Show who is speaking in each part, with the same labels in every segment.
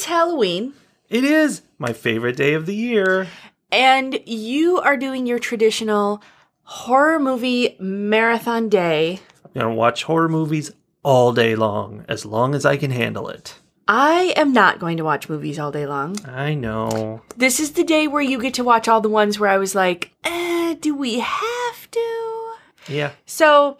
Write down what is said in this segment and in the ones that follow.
Speaker 1: it's Halloween,
Speaker 2: It is my favorite day of the year.
Speaker 1: and you are doing your traditional horror movie marathon day.
Speaker 2: I'm going to watch horror movies all day long, as long as I can handle it.
Speaker 1: I am not going to watch movies all day long.
Speaker 2: I know.
Speaker 1: This is the day where you get to watch all the ones where I was like, eh, do we have to?
Speaker 2: Yeah.
Speaker 1: So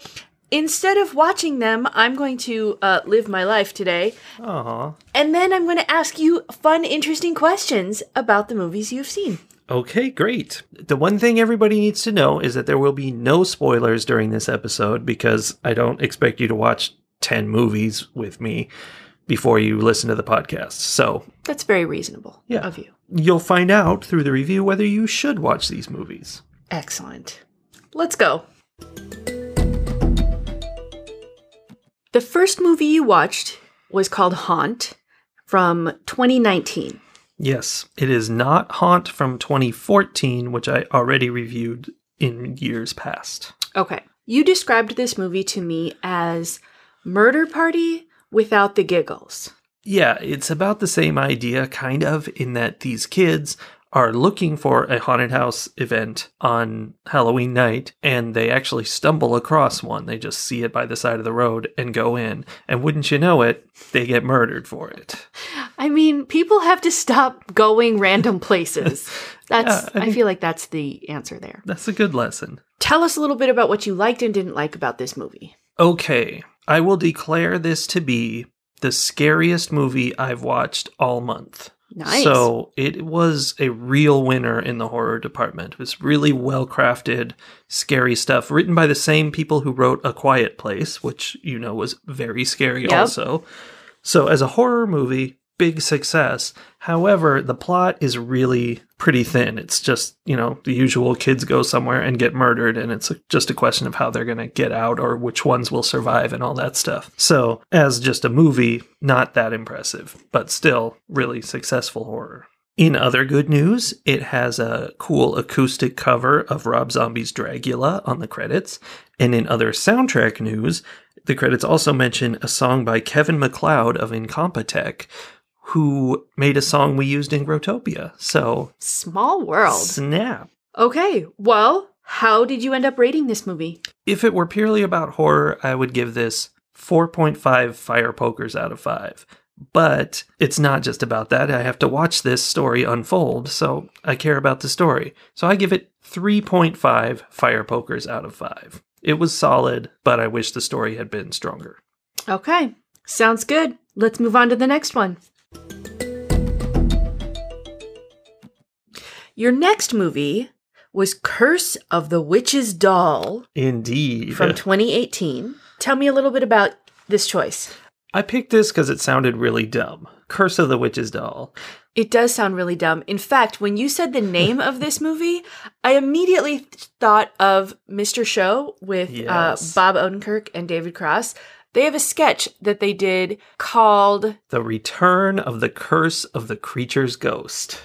Speaker 1: instead of watching them, I'm going to uh, live my life today.
Speaker 2: Aw.
Speaker 1: And then I'm going to ask you fun, interesting questions about the movies you've seen.
Speaker 2: Okay, great. The one thing everybody needs to know is that there will be no spoilers during this episode because I don't expect you to watch 10 movies with me before you listen to the podcast. So
Speaker 1: That's very reasonable
Speaker 2: Yeah.
Speaker 1: of you.
Speaker 2: you'll find out through the review whether you should watch these movies.
Speaker 1: Excellent. Let's go. The first movie you watched was called Haunt from 2019.
Speaker 2: Yes, it is not Haunt from 2014, which I already reviewed in years past.
Speaker 1: Okay. You described this movie to me as Murder Party without the giggles.
Speaker 2: Yeah, it's about the same idea, kind of, in that these kids are looking for a haunted house event on Halloween night, and they actually stumble across one. They just see it by the side of the road and go in. And wouldn't you know it, they get murdered for it.
Speaker 1: I mean, people have to stop going random places. That's
Speaker 2: Yeah, I
Speaker 1: I, feel like that's the answer there.
Speaker 2: That's a good lesson.
Speaker 1: Tell us a little bit about what you liked and didn't like about this movie.
Speaker 2: Okay, I will declare this to be the scariest movie I've watched all month.
Speaker 1: Nice.
Speaker 2: So it was a real winner in the horror department. It was really well crafted, scary stuff, written by the same people who wrote A Quiet Place, which you know was very scary
Speaker 1: Yep.
Speaker 2: also. So as a horror movie, big success. However, the plot is really pretty thin. It's just, you know, the usual kids go somewhere and get murdered, and it's just a question of how they're going to get out or which ones will survive and all that stuff. So, as just a movie, not that impressive, but still really successful horror. In other good news, it has a cool acoustic cover of Rob Zombie's Dragula on the credits. And in other soundtrack news, the credits also mention a song by Kevin MacLeod of Incompetech, who made a song we used in Grotopia. So,
Speaker 1: Small world.
Speaker 2: snap.
Speaker 1: Okay, well, how did you end up rating this movie?
Speaker 2: If it were purely about horror, I would give this 4.5 fire pokers out of 5. But it's not just about that. I have to watch this story unfold, so I care about the story. So I give it 3.5 fire pokers out of 5. It was solid, but I wish the story had been stronger.
Speaker 1: Okay, sounds good. Let's move on to the next one. Your next movie was Curse of the Witch's Doll
Speaker 2: Indeed.
Speaker 1: from 2018. Tell me a little bit about this choice.
Speaker 2: I picked this because it sounded really dumb. Curse of the Witch's Doll.
Speaker 1: It does sound really dumb. In fact, when you said the name of this movie, I immediately thought of Mr. Show with
Speaker 2: Yes.
Speaker 1: uh, Bob Odenkirk and David Cross. They have a sketch that they did called
Speaker 2: The Return of the Curse of the Creature's Ghost.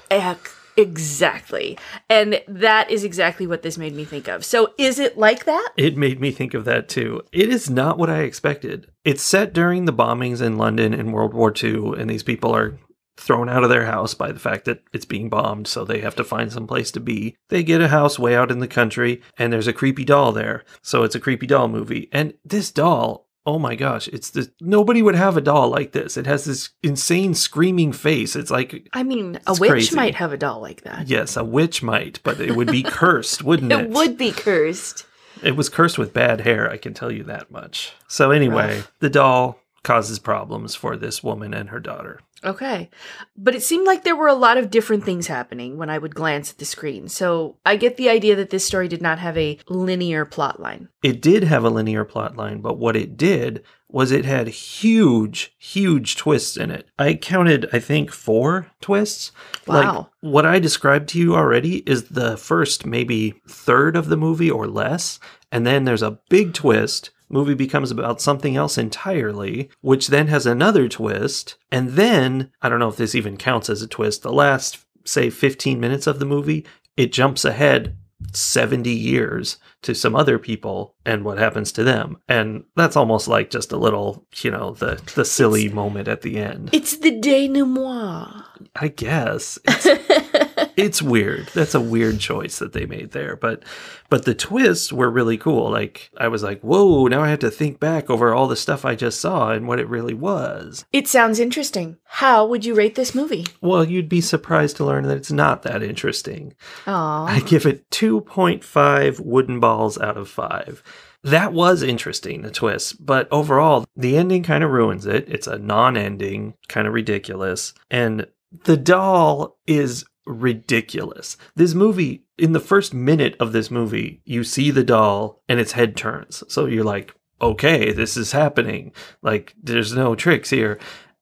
Speaker 1: Exactly. And that is exactly what this made me think of. So is it like that?
Speaker 2: It made me think of that too. It is not what I expected. It's set during the bombings in London in World War II, and these people are thrown out of their house by the fact that it's being bombed, so they have to find some place to be. They get a house way out in the country, and there's a creepy doll there. So it's a creepy doll movie. And this doll, oh my gosh, it's this nobody would have a doll like this. It has this insane screaming face. It's like
Speaker 1: I mean, a witch
Speaker 2: crazy.
Speaker 1: might have a doll like that.
Speaker 2: yes, a witch might, but it would be cursed, wouldn't it?
Speaker 1: It would be cursed.
Speaker 2: It was cursed with bad hair, I can tell you that much. So, anyway, the doll causes problems for this woman and her daughter.
Speaker 1: Okay. But it seemed like there were a lot of different things happening when I would glance at the screen. So I get the idea that this story did not have a linear plot line.
Speaker 2: It did have a linear plot line, but what it did was it had huge, huge twists in it. I counted, I think, four twists.
Speaker 1: Wow.
Speaker 2: Like, what I described to you already is the first maybe third of the movie or less. And then there's a big twist. Movie becomes about something else entirely, which then has another twist. And then, I don't know if this even counts as a twist, the last, say, 15 minutes of the movie, it jumps ahead 70 years to some other people and what happens to them. And that's almost like just a little, you know, the the silly moment at the end.
Speaker 1: It's the denouement.
Speaker 2: I guess. It's, weird. That's a weird choice that they made there, but but the twists were really cool. Like I was like, "Whoa, now I have to think back over all the stuff I just saw and what it really was."
Speaker 1: It sounds interesting. How would you rate this movie?
Speaker 2: Well, you'd be surprised to learn that it's not that interesting.
Speaker 1: Aw.
Speaker 2: I give it 2.5 wooden balls out of 5. That was interesting, the twist, but overall, the ending kind of ruins it. It's a non ending, kind of ridiculous. And the doll is ridiculous. This movie, in the first minute of this movie, you see the doll and its head turns. So you're like, okay, this is happening. Like, there's no tricks here.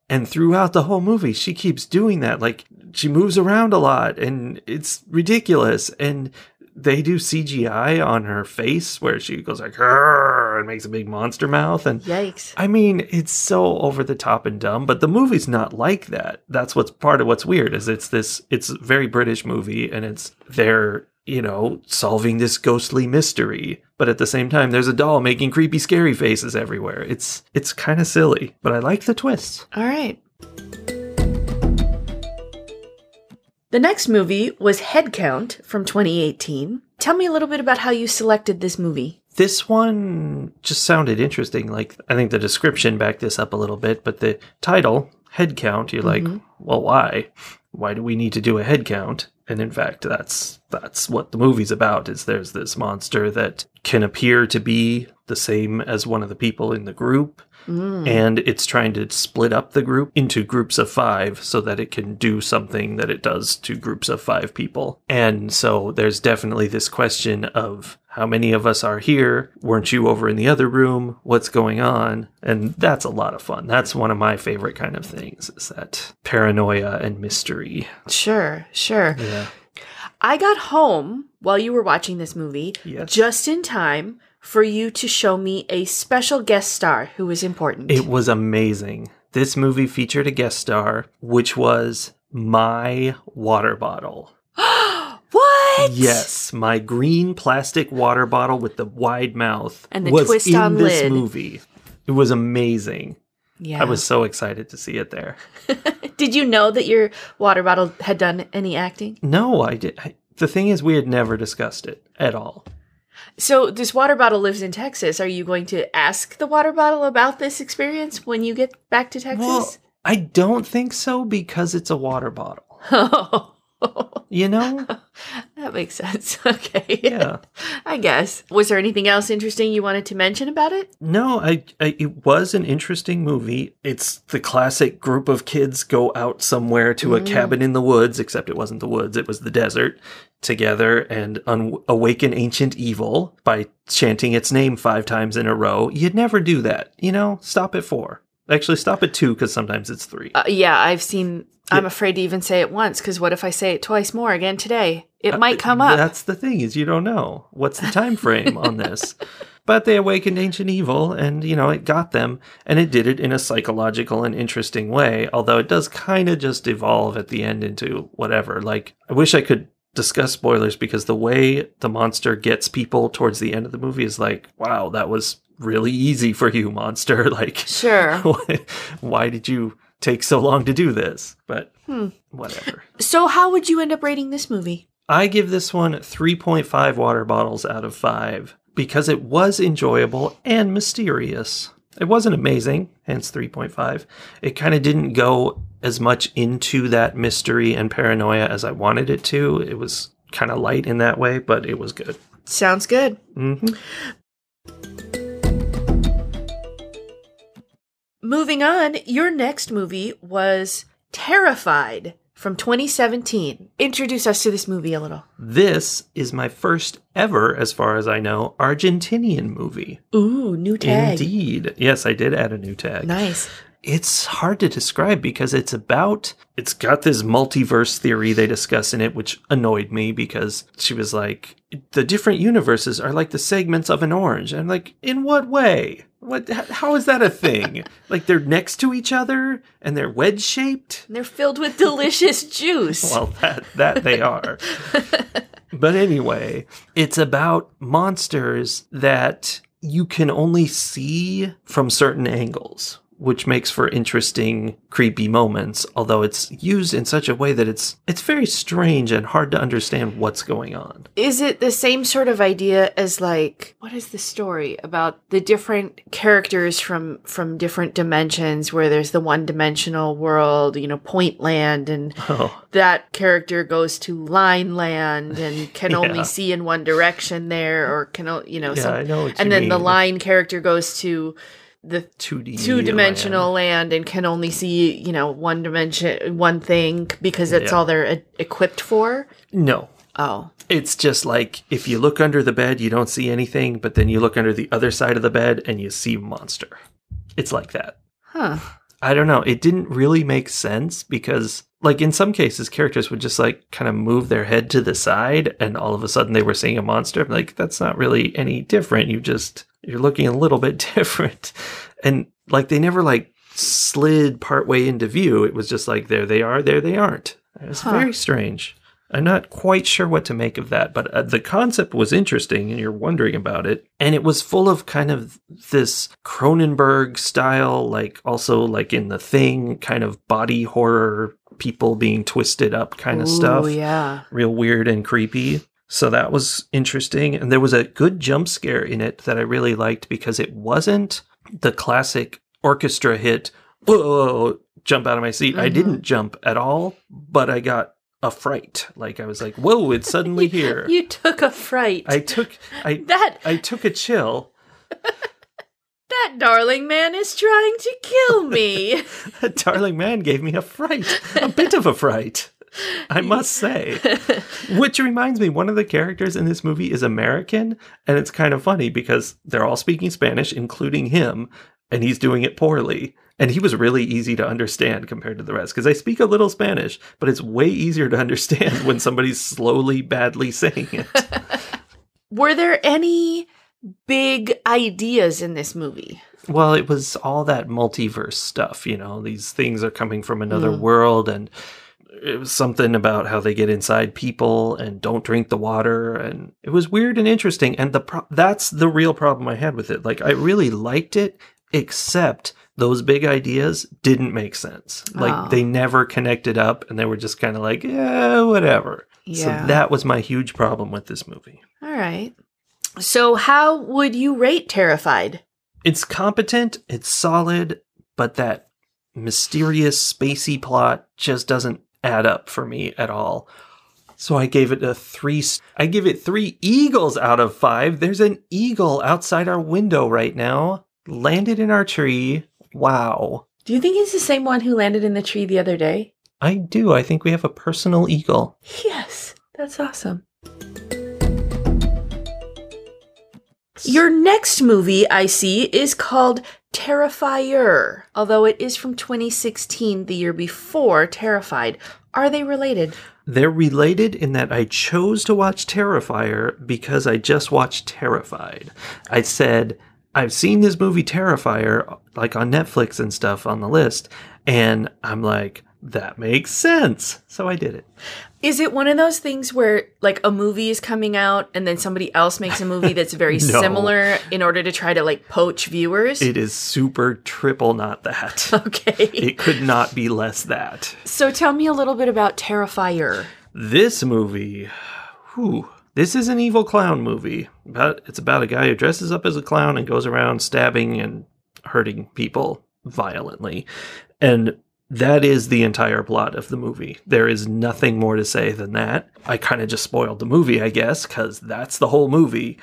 Speaker 2: And throughout the whole movie, she keeps doing that. Like, she moves around a lot and it's ridiculous. And they do CGI on her face where she goes like, and makes a big monster mouth. And
Speaker 1: Yikes.
Speaker 2: I mean, it's so over the top and dumb, but the movie's not like that. That's what's part of what's weird is it's this it's a very British movie and it's they're, you know, solving this ghostly mystery, but at the same time there's a doll making creepy scary faces everywhere. It's it's kind of silly, but I like the twist.
Speaker 1: All right. The next movie was Headcount from 2018. Tell me a little bit about how you selected this movie.
Speaker 2: This one just sounded interesting. Like I think the description backed this up a little bit, but the title, Headcount, you're like, mm-hmm. well, why? Why do we need to do a headcount? And in fact, that's that's what the movie's about. Is there's this monster that can appear to be the same as one of the people in the group, Mm. and it's trying to split up the group into groups of five so that it can do something that it does to groups of five people. And so there's definitely this question of how many of us are here? Weren't you over in the other room? What's going on? And that's a lot of fun. That's one of my favorite kind of things is that paranoia and mystery.
Speaker 1: Sure, sure.
Speaker 2: Yeah.
Speaker 1: I got home while you were watching this movie
Speaker 2: Yes.
Speaker 1: just in time for you to show me a special guest star who was important.
Speaker 2: It was amazing. This movie featured a guest star, which was my water bottle.
Speaker 1: what?
Speaker 2: Yes, my green plastic water bottle with the wide mouth
Speaker 1: And the
Speaker 2: was
Speaker 1: twist
Speaker 2: in
Speaker 1: on
Speaker 2: this
Speaker 1: lid.
Speaker 2: movie. It was amazing.
Speaker 1: Yeah.
Speaker 2: I was so excited to see it there.
Speaker 1: Did you know that your water bottle had done any acting?
Speaker 2: No, I did. I, the thing is, we had never discussed it at all.
Speaker 1: So this water bottle lives in Texas. Are you going to ask the water bottle about this experience when you get back to Texas?
Speaker 2: Well, I don't think so because it's a water bottle.
Speaker 1: Oh,
Speaker 2: You know?
Speaker 1: that makes sense. Okay.
Speaker 2: Yeah.
Speaker 1: I guess. Was there anything else interesting you wanted to mention about it?
Speaker 2: No, I, I it was an interesting movie. It's the classic group of kids go out somewhere to a mm. cabin in the woods, except it wasn't the woods, it was the desert, together and un- awaken ancient evil by chanting its name 5 times in a row. You'd never do that. You know, stop at 4. Actually, stop at 2 cuz sometimes it's 3.
Speaker 1: Uh, yeah, I've seen. I'm afraid to even say it once because what if I say it twice more again today? It might come up.
Speaker 2: That's the thing is you don't know what's the time frame on this. But they awakened ancient evil and you know it got them and it did it in a psychological and interesting way, although it does kind of just evolve at the end into whatever. Like I wish I could discuss spoilers because the way the monster gets people towards the end of the movie is like, wow, that was really easy for you, monster. Like
Speaker 1: Sure.
Speaker 2: why, why did you take so long to do this? But
Speaker 1: Hmm.
Speaker 2: whatever.
Speaker 1: So, how would you end up rating this movie?
Speaker 2: I give this one 3.5 water bottles out of 5 because it was enjoyable and mysterious. It wasn't amazing, hence 3.5. It kind of didn't go as much into that mystery and paranoia as I wanted it to. It was kind of light in that way, but it was good.
Speaker 1: Sounds good.
Speaker 2: hmm
Speaker 1: Moving on, your next movie was Terrified from 2017. Introduce us to this movie a little.
Speaker 2: This is my first ever, as far as I know, Argentinian movie.
Speaker 1: Ooh, new tag.
Speaker 2: Indeed. Yes, I did add a new tag.
Speaker 1: Nice.
Speaker 2: it's hard to describe because it's about it's got this multiverse theory they discuss in it which annoyed me because she was like the different universes are like the segments of an orange and I'm like in what way what how is that a thing? Like they're next to each other and they're wedge shaped
Speaker 1: They're filled with delicious juice.
Speaker 2: well that that they are. But anyway, it's about monsters that you can only see from certain angles, which makes for interesting, creepy moments, although it's used in such a way that it's it's very strange and hard to understand what's going on.
Speaker 1: Is it the same sort of idea as like what is the story about the different characters from from different dimensions where there's the one-dimensional world, you know, Point Land and
Speaker 2: Oh,
Speaker 1: that character goes to Line Land and can
Speaker 2: Yeah.
Speaker 1: only see in one direction there or can you know
Speaker 2: yeah,
Speaker 1: some,
Speaker 2: I know
Speaker 1: and then the line character goes to the
Speaker 2: 2D
Speaker 1: two dimensional
Speaker 2: land.
Speaker 1: land and can only see you know one dimension one thing because that's
Speaker 2: Yeah.
Speaker 1: all they're e- equipped for
Speaker 2: No.
Speaker 1: oh
Speaker 2: It's just like if you look under the bed, you don't see anything, but then you look under the other side of the bed and you see monster. It's like that.
Speaker 1: huh
Speaker 2: I don't know. It didn't really make sense because, like, in some cases, characters would just like kind of move their head to the side, and all of a sudden they were seeing a monster. Like, that's not really any different. You just you're looking a little bit different, and like they never like slid partway into view. It was just like there they are, there they aren't. It was
Speaker 1: Huh.
Speaker 2: very strange. I'm not quite sure what to make of that, but uh, the concept was interesting and you're wondering about it. And it was full of kind of this Cronenberg style, like also like in The Thing, kind of body horror, people being twisted up kind of stuff.
Speaker 1: Yeah
Speaker 2: Real weird and creepy. So that was interesting. And there was a good jump scare in it that I really liked because it wasn't the classic orchestra hit, whoa, jump out of my seat. I
Speaker 1: Mhm.
Speaker 2: didn't jump at all, but I got a fright. Like I was like, whoa, it's suddenly here.
Speaker 1: you took a fright
Speaker 2: I took I
Speaker 1: that
Speaker 2: I took a chill.
Speaker 1: that darling man is trying to kill me
Speaker 2: A darling man gave me a fright. A bit of a fright. I must say. Which reminds me, one of the characters in this movie is American, and it's kind of funny because they're all speaking Spanish, including him, and he's doing it poorly. And he was really easy to understand compared to the rest because I speak a little Spanish, but it's way easier to understand when somebody's slowly, badly saying it.
Speaker 1: were there any big ideas in this movie
Speaker 2: Well, it was all that multiverse stuff, you know, these things are coming from another
Speaker 1: Mm.
Speaker 2: world and something about how they get inside people and don't drink the water and it was weird and interesting and the pro- that's the real problem I had with it. Like I really liked it except those big ideas didn't make sense. Like
Speaker 1: Oh.
Speaker 2: they never connected up and they were just kind of like, yeah, whatever.
Speaker 1: Yeah.
Speaker 2: So that was my huge problem with this movie.
Speaker 1: all right so how would you rate terrified
Speaker 2: it's competent, it's solid, but that mysterious spacey plot just doesn't add up for me at all. So I gave it a three. I give it three eagles out of five. There's an eagle outside our window right now, landed in our tree. Wow.
Speaker 1: do you think he's the same one who landed in the tree the other day
Speaker 2: I do. I think we have a personal eagle.
Speaker 1: Yes, that's awesome. Your next movie I see is called Terrifier, although it is from 2016, the year before Terrified. Are they related?
Speaker 2: They're related in that I chose to watch Terrifier because I just watched Terrified. I said, I've seen this movie Terrifier, like on Netflix and stuff on the list, and I'm like, that makes sense. So I did it.
Speaker 1: Is it one of those things where like a movie is coming out and then somebody else makes a movie that's very
Speaker 2: No.
Speaker 1: similar in order to try to like poach viewers?
Speaker 2: It is super triple not that.
Speaker 1: okay.
Speaker 2: it could not be less that.
Speaker 1: so tell me a little bit about Terrifier.
Speaker 2: This movie, whew, this is an evil clown movie. About it's about a guy who dresses up as a clown and goes around stabbing and hurting people violently, and that is the entire plot of the movie. There is nothing more to say than that. I kind of just spoiled the movie, I guess, because that's the whole movie.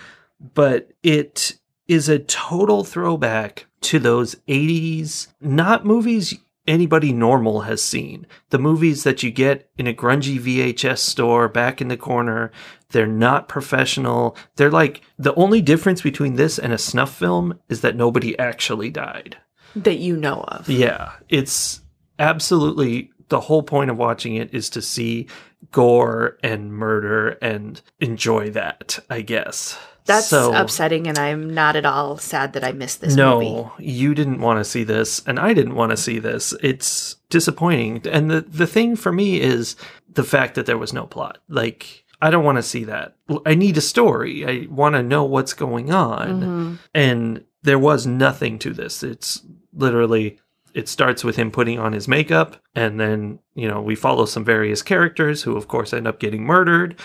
Speaker 2: But it is a total throwback to those 80s, not movies anybody normal has seen. The movies that you get in a grungy VHS store back in the corner. They're not professional. They're like the only difference between this and a snuff film is that nobody actually died.
Speaker 1: That you know of.
Speaker 2: Yeah, it's absolutely the whole point of watching it is to see gore and murder and enjoy that, I guess.
Speaker 1: That's
Speaker 2: So-
Speaker 1: upsetting, and I'm not at all sad that I missed this
Speaker 2: no,
Speaker 1: movie.
Speaker 2: you didn't want to see this, and I didn't want to see this. It's disappointing. And the, the thing for me is the fact that there was no plot. Like, I don't want to see that. I need a story. I want to know what's going on.
Speaker 1: Mm-hmm.
Speaker 2: And there was nothing to this. It's literally it starts with him putting on his makeup and then, you know, we follow some various characters who of course end up getting murdered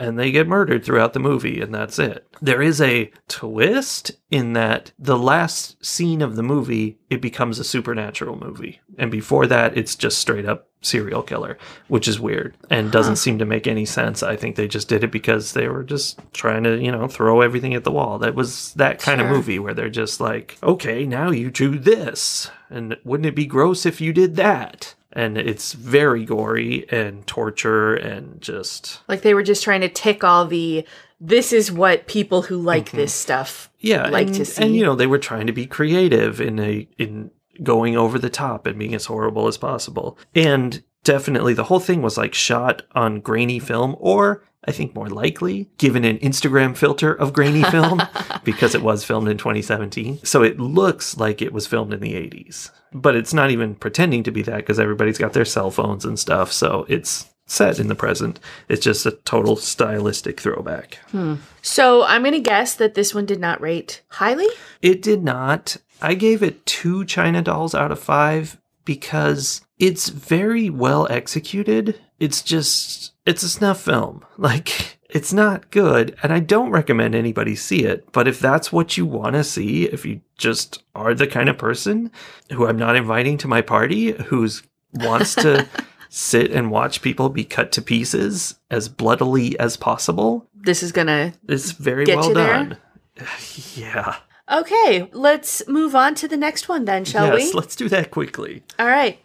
Speaker 2: and they get murdered throughout the movie and that's it. There is a twist in that the last scene of the movie it becomes a supernatural movie and before that it's just straight up serial killer, which is weird and doesn't seem to make any sense. I think they just did it because they were just trying to, you know, throw everything at the wall. That was that kind
Speaker 1: Sure.
Speaker 2: of movie where they're just like, "Okay, now you do this." And wouldn't it be gross if you did that? And it's very gory and torture and just
Speaker 1: Like they were just trying to tick all the this is what people who like mm-hmm. this stuff
Speaker 2: yeah,
Speaker 1: like
Speaker 2: and,
Speaker 1: to see.
Speaker 2: and you know they were trying to be creative in a in going over the top and being as horrible as possible. And definitely the whole thing was like shot on grainy film or I think more likely given an Instagram filter of grainy film because it was filmed in 2017. So it looks like it was filmed in the 80s. But it's not even pretending to be that because everybody's got their cell phones and stuff. So it's set in the present. It's just a total stylistic throwback. Hmm.
Speaker 1: So I'm going to guess that this one did not rate highly.
Speaker 2: It did not. I gave it two China dolls out of five because it's very well executed. It's just, it's a snuff film. Like, it's not good, and I don't recommend anybody see it. But if that's what you want to see, if you just are the kind of person who I'm not inviting to my party, who's wants to sit and watch people be cut to pieces as bloodily as possible,
Speaker 1: This is going to.
Speaker 2: it's very well done. yeah.
Speaker 1: Okay, let's move on to the next one then, shall
Speaker 2: yes,
Speaker 1: we?
Speaker 2: Yes, let's do that quickly.
Speaker 1: All right.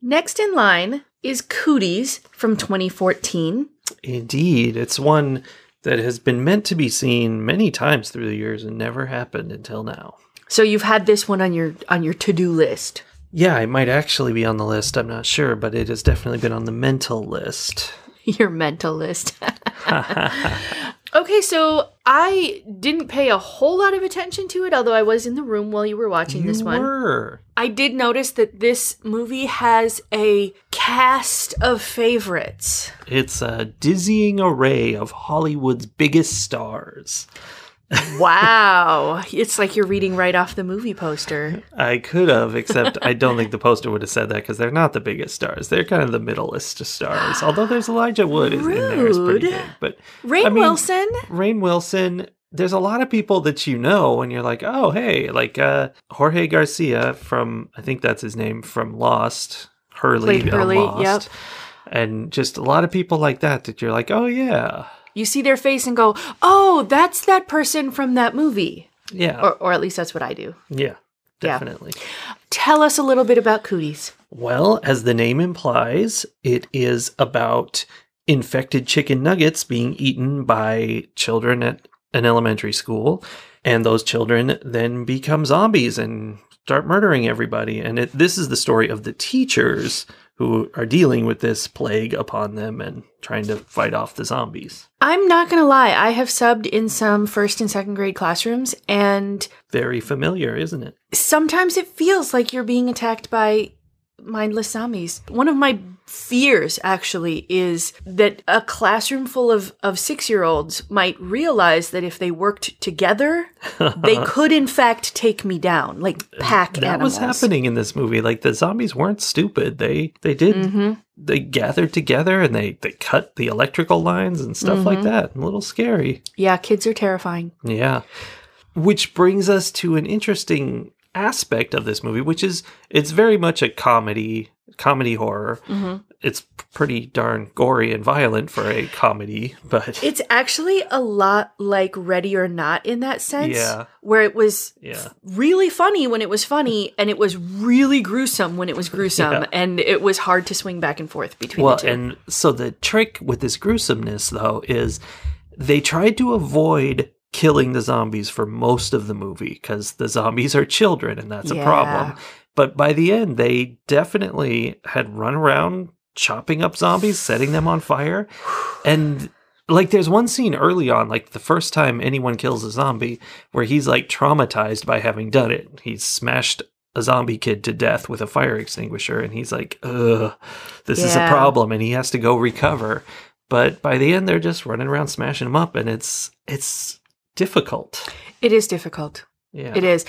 Speaker 1: Next in line is Cooties from 2014.
Speaker 2: Indeed, it's one that has been meant to be seen many times through the years and never happened until now.
Speaker 1: So you've had this one on your on your to-do list.
Speaker 2: Yeah, it might actually be on the list, I'm not sure, but it has definitely been on the mental list.
Speaker 1: Your mental list. okay, so I didn't pay a whole lot of attention to it, although I was in the room while you were watching
Speaker 2: you
Speaker 1: this one.
Speaker 2: were.
Speaker 1: I did notice that this movie has a cast of favorites.
Speaker 2: It's a dizzying array of Hollywood's biggest stars.
Speaker 1: Wow. it's like you're reading right off the movie poster.
Speaker 2: I could have, except I don't think the poster would have said that because they're not the biggest stars. They're kind of the middlest of stars. Although there's Elijah Wood is in there, is pretty big. But
Speaker 1: Rainn
Speaker 2: I mean,
Speaker 1: Wilson.
Speaker 2: Rainn Wilson. There's a lot of people that you know, and you're like, oh, hey, like uh, Jorge Garcia from, I think that's his name, from Lost, Hurley,
Speaker 1: Hurley,
Speaker 2: Lost.
Speaker 1: yep.
Speaker 2: And just a lot of people like that that you're like, oh, yeah.
Speaker 1: You see their face and go, "Oh, that's that person from that movie."
Speaker 2: Yeah.
Speaker 1: Or or at least that's what I do.
Speaker 2: yeah. Definitely.
Speaker 1: Tell us a little bit about Cooties.
Speaker 2: Well, as the name implies, it is about infected chicken nuggets being eaten by children at an elementary school. And those children then become zombies and start murdering everybody. And it, this is the story of the teachers who are dealing with this plague upon them and trying to fight off the zombies.
Speaker 1: I'm not going to lie, I have subbed in some first and second grade classrooms and
Speaker 2: Very familiar, isn't it?
Speaker 1: sometimes it feels like you're being attacked by mindless zombies. One of my fears actually is that a classroom full of, of six year olds might realize that if they worked together, they could in fact take me down, like pack
Speaker 2: That
Speaker 1: animals.
Speaker 2: was happening in this movie. Like the zombies weren't stupid. They they did
Speaker 1: Mm-hmm.
Speaker 2: they gathered together and they they cut the electrical lines and stuff like
Speaker 1: Mm-hmm.
Speaker 2: that. A little scary.
Speaker 1: Yeah, kids are terrifying.
Speaker 2: Yeah. Which brings us to an interesting aspect of this movie, which is it's very much a comedy, comedy horror.
Speaker 1: Mm-hmm.
Speaker 2: It's pretty darn gory and violent for a comedy, but
Speaker 1: It's actually a lot like Ready or Not in that sense.
Speaker 2: Yeah.
Speaker 1: Where it was
Speaker 2: yeah.
Speaker 1: really funny when it was funny and it was really gruesome when it was gruesome
Speaker 2: Yeah.
Speaker 1: and it was hard to swing back and forth between
Speaker 2: Well,
Speaker 1: the two.
Speaker 2: and so the trick with this gruesomeness, though, is they tried to avoid killing the zombies for most of the movie because the zombies are children and that's
Speaker 1: Yeah.
Speaker 2: a problem. But by the end, they definitely had run around chopping up zombies, setting them on fire. And like, there's one scene early on, like the first time anyone kills a zombie, where he's like traumatized by having done it. He's smashed a zombie kid to death with a fire extinguisher, and he's like, "Ugh, this is a problem," and he has to go recover. But by the end, they're just running around smashing him up, and it's it's difficult.
Speaker 1: It is difficult.
Speaker 2: Yeah,
Speaker 1: It is.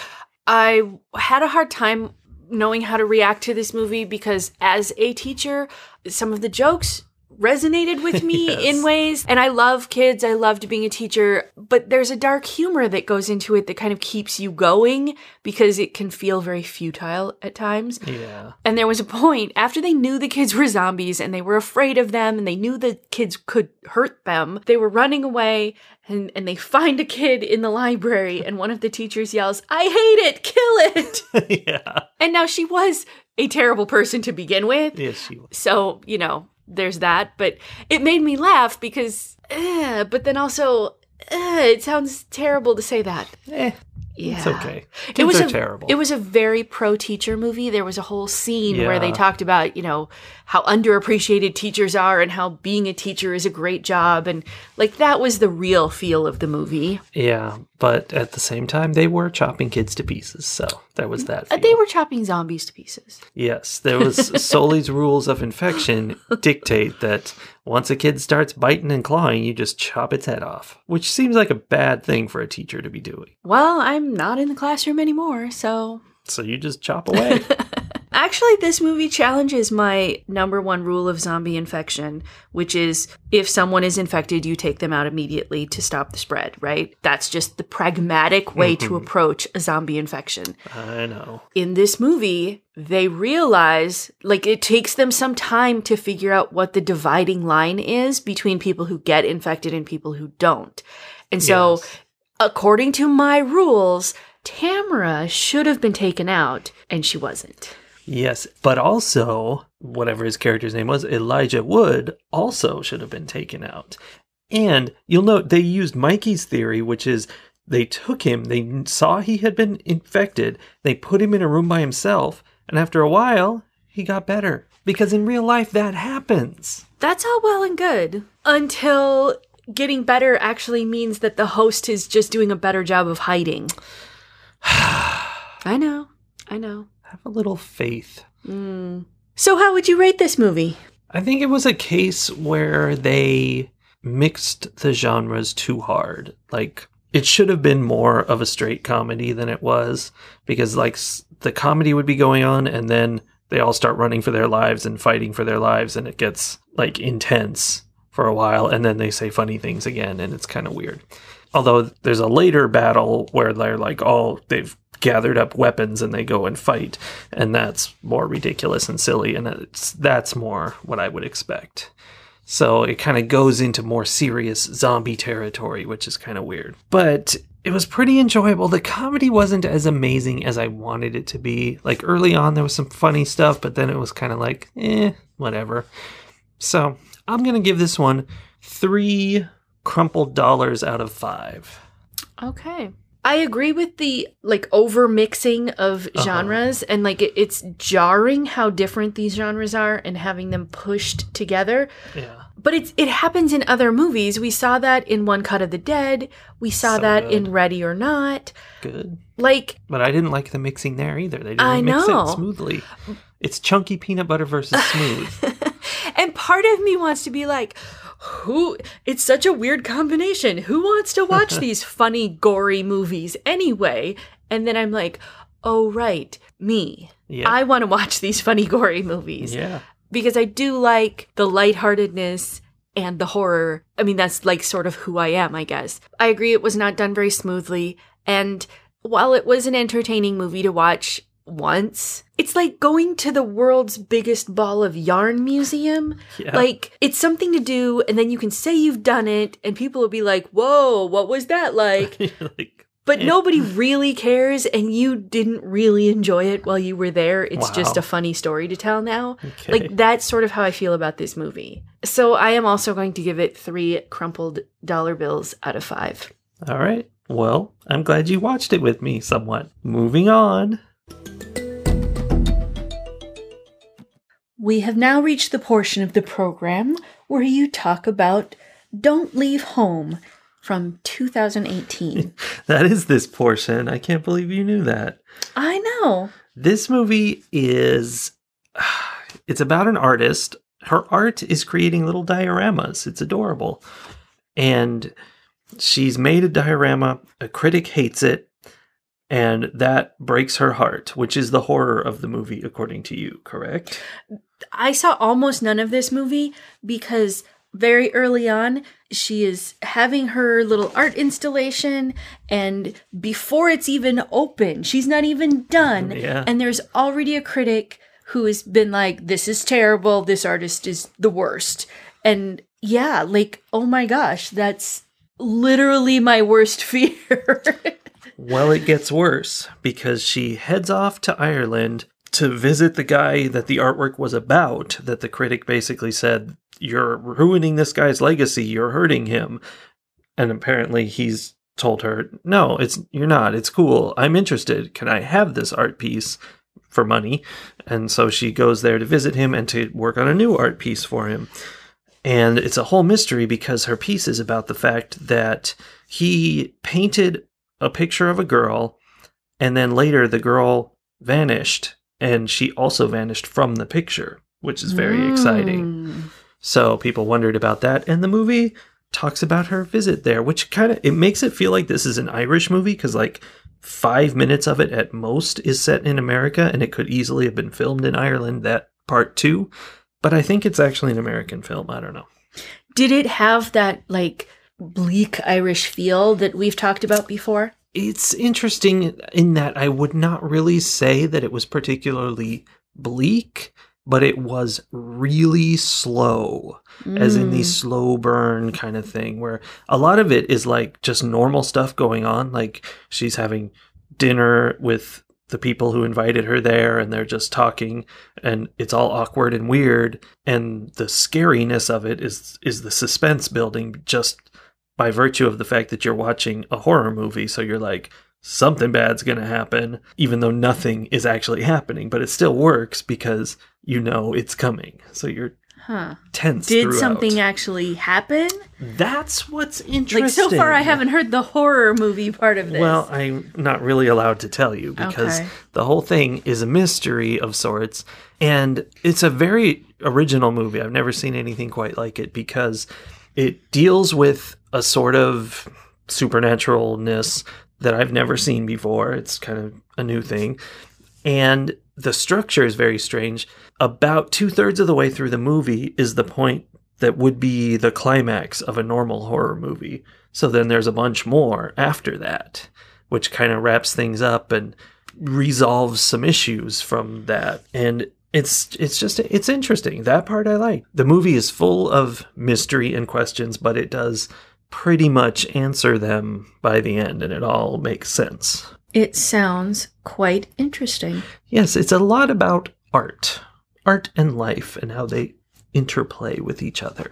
Speaker 1: I had a hard time knowing how to react to this movie because as a teacher, some of the jokes resonated with me
Speaker 2: Yes.
Speaker 1: in ways and I love kids. I loved being a teacher, but there's a dark humor that goes into it that kind of keeps you going because it can feel very futile at times.
Speaker 2: Yeah,
Speaker 1: And there was a point after they knew the kids were zombies and they were afraid of them and they knew the kids could hurt them. They were running away and, and they find a kid in the library and one of the teachers yells, I hate it, kill it.
Speaker 2: yeah,
Speaker 1: and now she was a terrible person to begin with.
Speaker 2: yes, she was.
Speaker 1: So, you know, there's that. But it made me laugh because, eh, but then also, eh, it sounds terrible to say that.
Speaker 2: Eh,
Speaker 1: Yeah.
Speaker 2: it's okay.
Speaker 1: It was
Speaker 2: are
Speaker 1: a,
Speaker 2: terrible.
Speaker 1: It was a very pro teacher movie. There was a whole scene where they talked about, you know, how underappreciated teachers are and how being a teacher is a great job. And like that was the real feel of the movie.
Speaker 2: yeah, but at the same time, they were chopping kids to pieces, so there was that.
Speaker 1: Uh,
Speaker 2: feel.
Speaker 1: They were chopping zombies to pieces.
Speaker 2: Yes, there was Soli's rules of infection dictate that once a kid starts biting and clawing, you just chop its head off, which seems like a bad thing for a teacher to be doing.
Speaker 1: Well, I'm not in the classroom anymore, so.
Speaker 2: So you just chop away.
Speaker 1: Actually, this movie challenges my number one rule of zombie infection, which is if someone is infected, you take them out immediately to stop the spread, right? That's just the pragmatic way to mm-hmm. approach a zombie infection.
Speaker 2: I know.
Speaker 1: In this movie, they realize, like, it takes them some time to figure out what the dividing line is between people who get infected and people who don't. And so,
Speaker 2: Yes.
Speaker 1: according to my rules, Tamara should have been taken out, and she wasn't.
Speaker 2: Yes, but also, whatever his character's name was, Elijah Wood also should have been taken out. And you'll note they used Mikey's theory, which is they took him, they saw he had been infected, they put him in a room by himself, and after a while, he got better. Because in real life, that happens.
Speaker 1: That's all well and good until getting better actually means that the host is just doing a better job of hiding. I know. I know.
Speaker 2: Have a little faith. Mm.
Speaker 1: So, how would you rate this movie?
Speaker 2: I think it was a case where they mixed the genres too hard. Like it should have been more of a straight comedy than it was because like the comedy would be going on and then they all start running for their lives and fighting for their lives and it gets like intense for a while and then they say funny things again and it's kind of weird. Although there's a later battle where they're like oh they've gathered up weapons and they go and fight and that's more ridiculous and silly and it's that's more what I would expect. So it kind of goes into more serious zombie territory, which is kind of weird. But it was pretty enjoyable. The comedy wasn't as amazing as I wanted it to be. Like early on, there was some funny stuff, but then it was kind of like, eh, whatever. So I'm to give this one three crumpled dollars out of five.
Speaker 1: Okay. I agree with the like over mixing of uh-huh. genres and like it, it's jarring how different these genres are and having them pushed together.
Speaker 2: Yeah.
Speaker 1: But it's it happens in other movies. We saw that in One Cut of the Dead. We saw
Speaker 2: So
Speaker 1: that
Speaker 2: good.
Speaker 1: in Ready or Not.
Speaker 2: Good.
Speaker 1: Like
Speaker 2: But I didn't like the mixing there either. They didn't
Speaker 1: I
Speaker 2: mix
Speaker 1: know.
Speaker 2: it smoothly. It's chunky peanut butter versus smooth.
Speaker 1: And part of me wants to be like, who? It's such a weird combination. Who wants to watch these funny, gory movies anyway? And then I'm like, oh, right, me.
Speaker 2: Yeah.
Speaker 1: I want to watch these funny, gory movies
Speaker 2: yeah.
Speaker 1: because I do like the lightheartedness and the horror. I mean, that's like sort of who I am, I guess. I agree it was not done very smoothly. And while it was an entertaining movie to watch once, it's like going to the world's biggest ball of yarn museum.
Speaker 2: Yeah.
Speaker 1: Like, it's something to do, and then you can say you've done it, and people will be like, whoa, what was that like?
Speaker 2: like,
Speaker 1: But eh. nobody really cares, and you didn't really enjoy it while you were there. It's just a funny story to tell now.
Speaker 2: Okay.
Speaker 1: Like, that's sort of how I feel about this movie. So I am also going to give it three crumpled dollar bills out of five.
Speaker 2: All right. Well, I'm glad you watched it with me somewhat. Moving on.
Speaker 1: We have now reached the portion of the program where you talk about Don't Leave Home from 2018.
Speaker 2: That is this portion. I can't believe you knew that.
Speaker 1: I know.
Speaker 2: This movie is it's about an artist. Her art is creating little dioramas. It's adorable. And she's made a diorama, a critic hates it, and that breaks her heart, which is the horror of the movie according to you, correct?
Speaker 1: I saw almost none of this movie because very early on, she is having her little art installation, and before it's even open, she's not even done.
Speaker 2: Yeah.
Speaker 1: And there's already a critic who has been like, This is terrible. This artist is the worst. And yeah, like, oh my gosh, that's literally my worst fear.
Speaker 2: Well, it gets worse because she heads off to Ireland to visit the guy that the artwork was about. That the critic basically said, You're ruining this guy's legacy, you're hurting him. And apparently he's told her, No, it's you're not. It's cool. I'm interested. Can I have this art piece for money? And so she goes there to visit him and to work on a new art piece for him. And it's a whole mystery because her piece is about the fact that he painted a picture of a girl, and then later the girl vanished, and she also vanished from the picture, which is very exciting.
Speaker 1: Mm.
Speaker 2: So people wondered about that, and the movie talks about her visit there, which kind of it makes it feel like this is an Irish movie because like five minutes of it at most is set in America, and it could easily have been filmed in Ireland. That part too, but I think it's actually an American film. I don't know.
Speaker 1: Did it have that like bleak Irish feel that we've talked about before?
Speaker 2: it's interesting in that I would not really say that it was particularly bleak, but it was really slow, as in the
Speaker 1: Mm.
Speaker 2: slow burn kind of thing, where a lot of it is like just normal stuff going on. Like she's having dinner with the people who invited her there and they're just talking and it's all awkward and weird and the scariness of it is is the suspense building just by virtue of the fact that you're watching a horror movie. So you're like, something bad's going to happen, even though nothing is actually happening. But it still works because you know it's coming. So you're
Speaker 1: Huh.
Speaker 2: tense.
Speaker 1: Did
Speaker 2: throughout.
Speaker 1: something actually happen?
Speaker 2: That's what's interesting.
Speaker 1: Like so far I haven't heard the horror movie part of this.
Speaker 2: Well, I'm not really allowed to tell you because
Speaker 1: Okay.
Speaker 2: the whole thing is a mystery of sorts. And it's a very original movie. I've never seen anything quite like it because it deals with a sort of supernaturalness that I've never seen before. It's kind of a new thing. And the structure is very strange. About two thirds of the way through the movie is the point that would be the climax of a normal horror movie. So then there's a bunch more after that, which kind of wraps things up and resolves some issues from that. And it's it's just it's interesting. That part I like. The movie is full of mystery and questions, but it does pretty much answer them by the end and it all makes sense.
Speaker 1: it sounds quite interesting.
Speaker 2: Yes, it's a lot about art. Art and life and how they interplay with each other.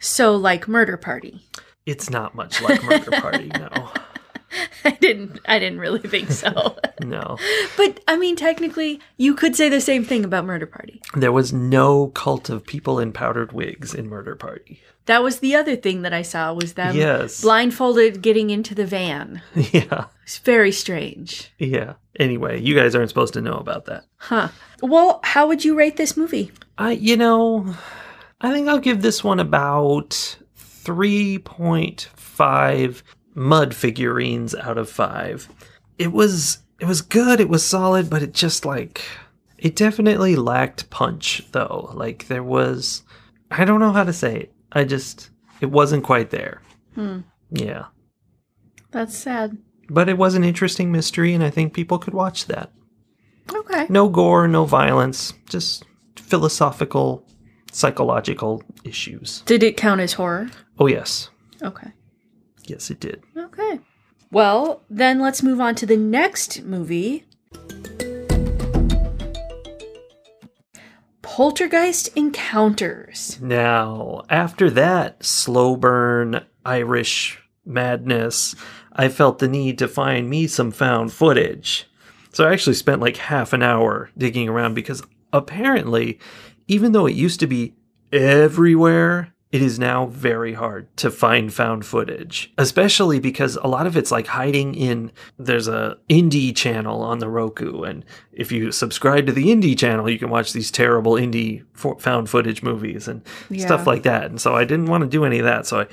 Speaker 1: So like Murder Party.
Speaker 2: It's not much like Murder Party, no.
Speaker 1: I didn't I didn't really think so.
Speaker 2: No.
Speaker 1: but I mean technically you could say the same thing about Murder Party.
Speaker 2: There was no cult of people in powdered wigs in Murder Party.
Speaker 1: That was the other thing that I saw was them
Speaker 2: Yes.
Speaker 1: blindfolded getting into the van.
Speaker 2: yeah.
Speaker 1: It's very strange.
Speaker 2: Yeah. Anyway, you guys aren't supposed to know about that.
Speaker 1: Huh. Well, how would you rate this movie?
Speaker 2: I you know, I think I'll give this one about 3.5 mud figurines out of 5. It was it was good, it was solid, but it just like it definitely lacked punch though. Like there was I don't know how to say it. I just it wasn't quite there.
Speaker 1: Hmm.
Speaker 2: Yeah.
Speaker 1: That's sad.
Speaker 2: But it was an interesting mystery and I think people could watch that.
Speaker 1: Okay.
Speaker 2: No gore, no violence, just philosophical, psychological issues.
Speaker 1: Did it count as horror?
Speaker 2: Oh, yes.
Speaker 1: Okay.
Speaker 2: Yes, it did.
Speaker 1: Okay. Well, then let's move on to the next movie. Poltergeist Encounters.
Speaker 2: Now, after that slow burn Irish madness, I felt the need to find me some found footage. So I actually spent like half an hour digging around because apparently, even though it used to be everywhere it is now very hard to find found footage, especially because a lot of it's like hiding in there's a indie channel on the Roku and if you subscribe to the indie channel, you can watch these terrible indie fo- found footage movies and
Speaker 1: Yeah.
Speaker 2: stuff like that. And so I didn't want to do any of that. So I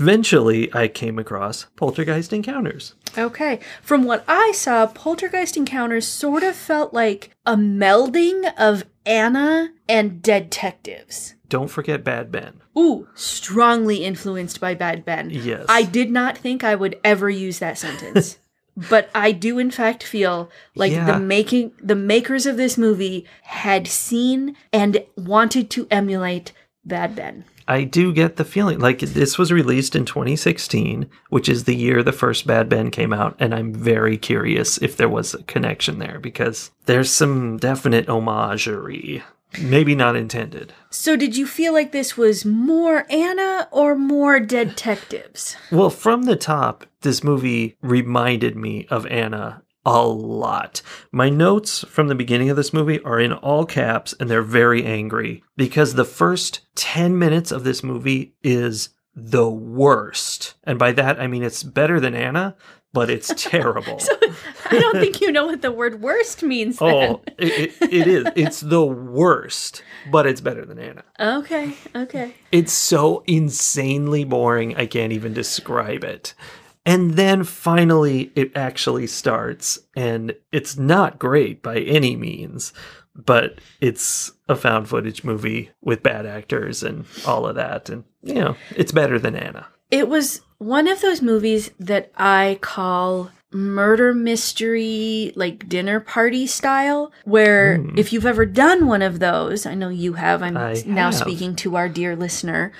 Speaker 2: eventually I came across Poltergeist Encounters.
Speaker 1: Okay. From what I saw, Poltergeist Encounters sort of felt like a melding of Anna and Detectives.
Speaker 2: Don't forget Bad Ben.
Speaker 1: Ooh, strongly influenced by Bad Ben.
Speaker 2: Yes.
Speaker 1: I did not think I would ever use that sentence. but I do in fact feel like
Speaker 2: Yeah.
Speaker 1: the making the makers of this movie had seen and wanted to emulate Bad Ben.
Speaker 2: I do get the feeling like this was released in 2016, which is the year the first Bad Ben came out, and I'm very curious if there was a connection there because there's some definite homagery, maybe not intended.
Speaker 1: So did you feel like this was more Anna or more detectives?
Speaker 2: Well, from the top, this movie reminded me of Anna a lot. My notes from the beginning of this movie are in all caps and they're very angry because the first 10 minutes of this movie is the worst. And by that, I mean it's better than Anna, but it's terrible.
Speaker 1: so, I don't think you know what the word worst means.
Speaker 2: Oh, it, it, it is. It's the worst, but it's better than Anna.
Speaker 1: Okay, okay.
Speaker 2: It's so insanely boring, I can't even describe it. And then finally, it actually starts, and it's not great by any means, but it's a found footage movie with bad actors and all of that. And, you know, it's better than Anna.
Speaker 1: It was one of those movies that I call murder mystery, like dinner party style, where hmm. if you've ever done one of those, I know you have, I'm
Speaker 2: I
Speaker 1: now
Speaker 2: have.
Speaker 1: speaking to our dear listener.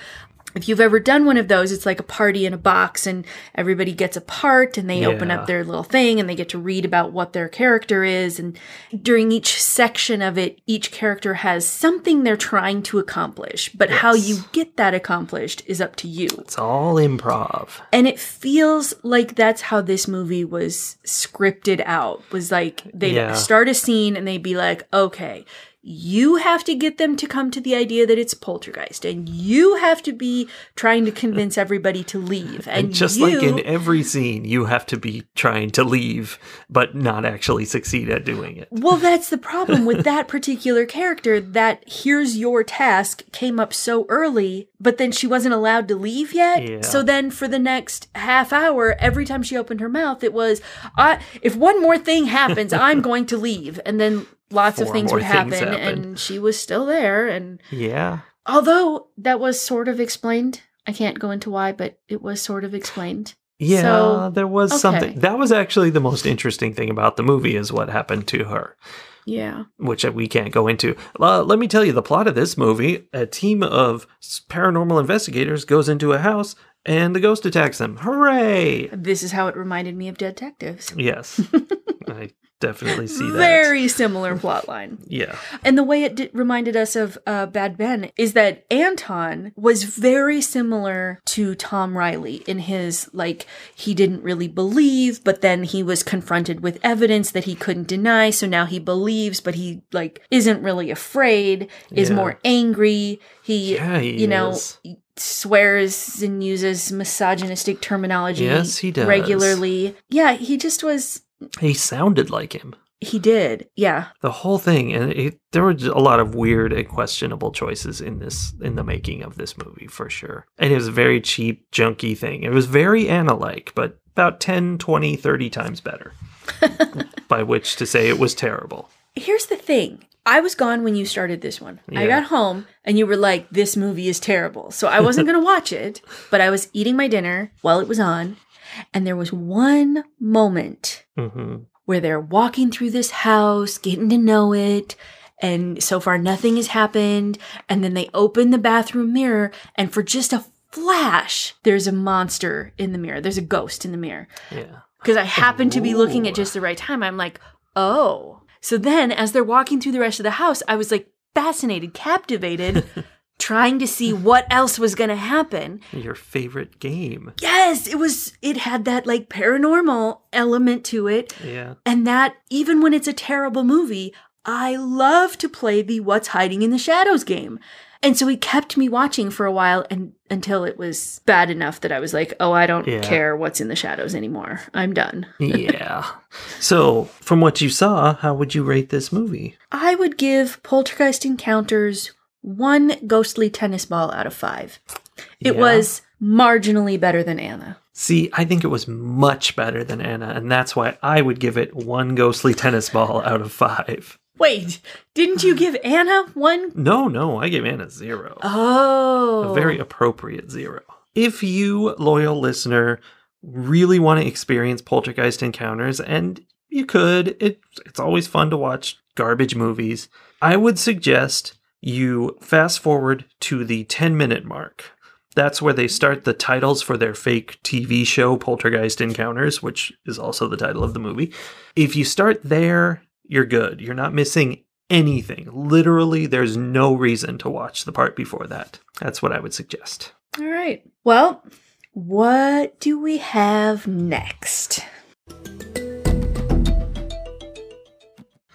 Speaker 1: If you've ever done one of those, it's like a party in a box and everybody gets a part and they open up their little thing and they get to read about what their character is. And during each section of it, each character has something they're trying to accomplish. But how you get that accomplished is up to you.
Speaker 2: It's all improv.
Speaker 1: And it feels like that's how this movie was scripted out. Was like they'd
Speaker 2: Yeah.
Speaker 1: start a scene and they'd be like, okay, you have to get them to come to the idea that it's poltergeist, and you have to be trying to convince everybody to leave. And,
Speaker 2: And just
Speaker 1: you,
Speaker 2: like in every scene, you have to be trying to leave, but not actually succeed at doing it.
Speaker 1: Well, that's the problem with that particular character that here's your task came up so early, but then she wasn't allowed to leave yet.
Speaker 2: Yeah.
Speaker 1: So then for the next half hour, every time she opened her mouth, it was, I, if one more thing happens, I'm going to leave. And then lots of things would happen,
Speaker 2: things happen.
Speaker 1: and she was still there. And
Speaker 2: Yeah.
Speaker 1: although that was sort of explained, I can't go into why, but it was sort of explained.
Speaker 2: Yeah,
Speaker 1: So,
Speaker 2: there was
Speaker 1: okay.
Speaker 2: something. That was actually the most interesting thing about the movie is what happened to her,
Speaker 1: Yeah.
Speaker 2: which we can't go into. Uh, let me tell you the plot of this movie. A team of paranormal investigators goes into a house and the ghost attacks them. Hooray!
Speaker 1: This is how it reminded me of Detectives.
Speaker 2: Yes. I definitely see that.
Speaker 1: Very similar plotline.
Speaker 2: Yeah.
Speaker 1: And the way it did, reminded us of uh, Bad Ben is that Anton was very similar to Tom Riley in his, like, he didn't really believe, but then he was confronted with evidence that he couldn't deny. So now he believes, but he, like, isn't really afraid, is
Speaker 2: Yeah.
Speaker 1: more angry. He,
Speaker 2: Yeah, he
Speaker 1: you know,
Speaker 2: is.
Speaker 1: swears and uses misogynistic terminology
Speaker 2: Yes, he does.
Speaker 1: regularly. Yeah, he just was,
Speaker 2: He sounded like him.
Speaker 1: he did. Yeah.
Speaker 2: The whole thing, and it, there were a lot of weird and questionable choices in this in the making of this movie for sure. And it was a very cheap, junky thing. It was very Anna-like, but about 10, 20, 30 times better. by which to say it was terrible.
Speaker 1: Here's the thing. I was gone when you started this one. I got home and you were like, this movie is terrible. So I wasn't going to watch it, but I was eating my dinner while it was on. And there was one moment
Speaker 2: hmm
Speaker 1: where they're walking through this house, getting to know it. And so far, nothing has happened. And then they open the bathroom mirror, and for just a flash, there's a monster in the mirror. There's a ghost in the mirror
Speaker 2: Yeah.
Speaker 1: because I happened to be looking at just the right time. I'm like, oh. So then, as they're walking through the rest of the house, I was like fascinated, captivated, trying to see what else was going to happen.
Speaker 2: Your favorite game.
Speaker 1: Yes, it was, it had that like paranormal element to it.
Speaker 2: Yeah.
Speaker 1: And that, even when it's a terrible movie, I love to play the what's hiding in the shadows game. And so he kept me watching for a while and until it was bad enough that I was like, "Oh, I don't
Speaker 2: Yeah.
Speaker 1: care what's in the shadows anymore. I'm done."
Speaker 2: yeah. So, from what you saw, how would you rate this movie?
Speaker 1: I would give Poltergeist Encounters one ghostly tennis ball out of 5. It
Speaker 2: Yeah.
Speaker 1: was marginally better than Anna.
Speaker 2: See, I think it was much better than Anna, and that's why I would give it one ghostly tennis ball out of five.
Speaker 1: Wait, didn't you give Anna one?
Speaker 2: No, no, I gave Anna zero.
Speaker 1: Oh.
Speaker 2: A very appropriate zero. If you, loyal listener, really want to experience poltergeist encounters, and you could, it, it's always fun to watch garbage movies, I would suggest you fast forward to the 10 minute mark. That's where they start the titles for their fake TV show, Poltergeist Encounters, which is also the title of the movie. If you start there, you're good. You're not missing anything. Literally, there's no reason to watch the part before that. That's what I would suggest.
Speaker 1: All right. Well, what do we have next?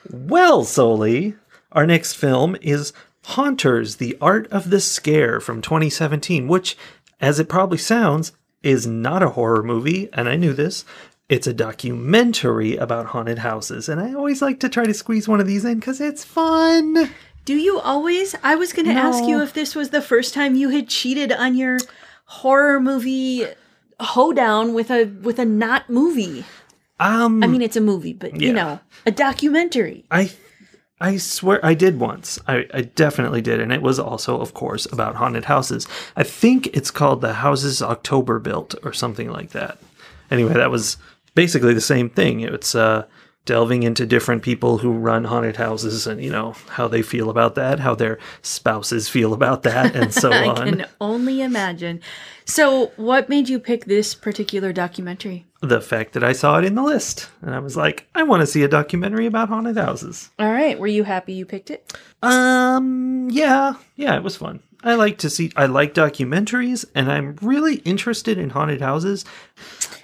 Speaker 2: Well, Soli, our next film is Haunters, The Art of the Scare from 2017, which, as it probably sounds, is not a horror movie, and I knew this. It's a documentary about haunted houses, and I always like to try to squeeze one of these in because it's fun.
Speaker 1: Do you always? I was going to ask you if this was the first time you had cheated on your horror movie hoedown with a with a not movie.
Speaker 2: Um,
Speaker 1: I mean, it's a movie, but
Speaker 2: Yeah.
Speaker 1: you know, a documentary.
Speaker 2: I I swear I did once. I, I definitely did, and it was also, of course, about haunted houses. I think it's called the Houses October Built or something like that. Anyway, that was basically the same thing. It's uh, delving into different people who run haunted houses and you know how they feel about that, how their spouses feel about that, and so
Speaker 1: I
Speaker 2: on.
Speaker 1: can only imagine. So, what made you pick this particular documentary?
Speaker 2: The fact that I saw it in the list, and I was like, I want to see a documentary about haunted houses.
Speaker 1: All right, were you happy you picked it?
Speaker 2: Um, yeah, yeah, it was fun. I like to see, I like documentaries, and I'm really interested in haunted houses.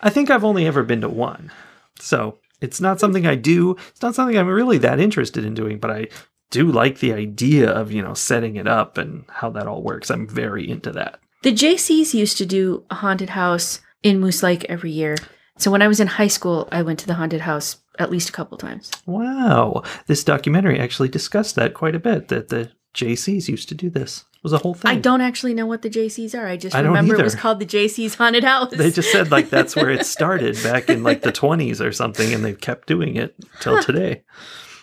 Speaker 2: I think I've only ever been to one. So it's not something I do. It's not something I'm really that interested in doing, but I do like the idea of, you know, setting it up and how that all works. I'm very into that.
Speaker 1: The Jaycees used to do a haunted house in Moose Lake every year. So when I was in high school, I went to the haunted house at least a couple times.
Speaker 2: Wow. This documentary actually discussed that quite a bit, that the Jaycees used to do this. It was a whole thing.
Speaker 1: I don't actually know what the Jaycees are. I just
Speaker 2: I
Speaker 1: remember it was called the Jaycee's Haunted House.
Speaker 2: They just said like that's where it started back in like the 20s or something, and they've kept doing it till today,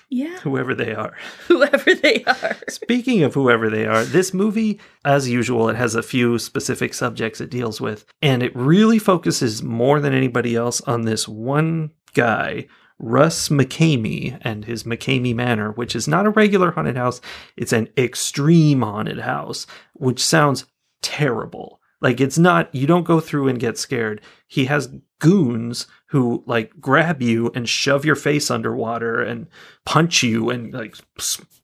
Speaker 1: yeah,
Speaker 2: whoever they are.
Speaker 1: whoever they are.
Speaker 2: Speaking of whoever they are, this movie, as usual, it has a few specific subjects it deals with, and it really focuses more than anybody else on this one guy, Russ McKamey, and his McKamey Manor, which is not a regular haunted house, it's an extreme haunted house, which sounds terrible. Like it's not, you don't go through and get scared. He has goons who like grab you and shove your face underwater and punch you and like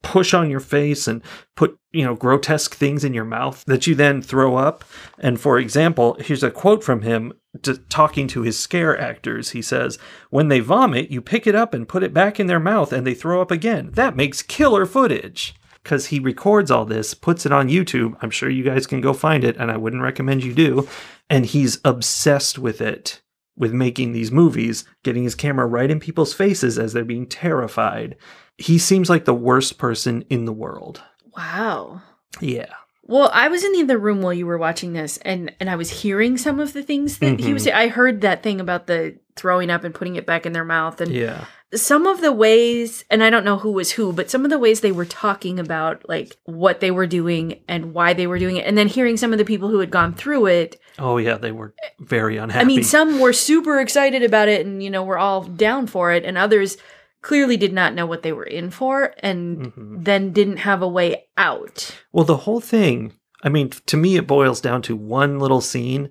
Speaker 2: push on your face and put, you know, grotesque things in your mouth that you then throw up. And for example, here's a quote from him to, talking to his scare actors. He says, When they vomit, you pick it up and put it back in their mouth and they throw up again. That makes killer footage. Because he records all this, puts it on YouTube. I'm sure you guys can go find it, and I wouldn't recommend you do. And he's obsessed with it, with making these movies, getting his camera right in people's faces as they're being terrified. He seems like the worst person in the world.
Speaker 1: Wow.
Speaker 2: Yeah.
Speaker 1: Well, I was in the other room while you were watching this, and and I was hearing some of the things that he was. Mm-hmm. I heard that thing about the throwing up and putting it back in their mouth, and
Speaker 2: Yeah.
Speaker 1: Some of the ways, and I don't know who was who, but some of the ways they were talking about like what they were doing and why they were doing it, and then hearing some of the people who had gone through it.
Speaker 2: Oh, yeah. They were very unhappy.
Speaker 1: I mean, some were super excited about it, and you know, were all down for it, and others clearly did not know what they were in for, and
Speaker 2: Mhm.
Speaker 1: then didn't have a way out.
Speaker 2: Well, the whole thing, I mean, to me, it boils down to one little scene.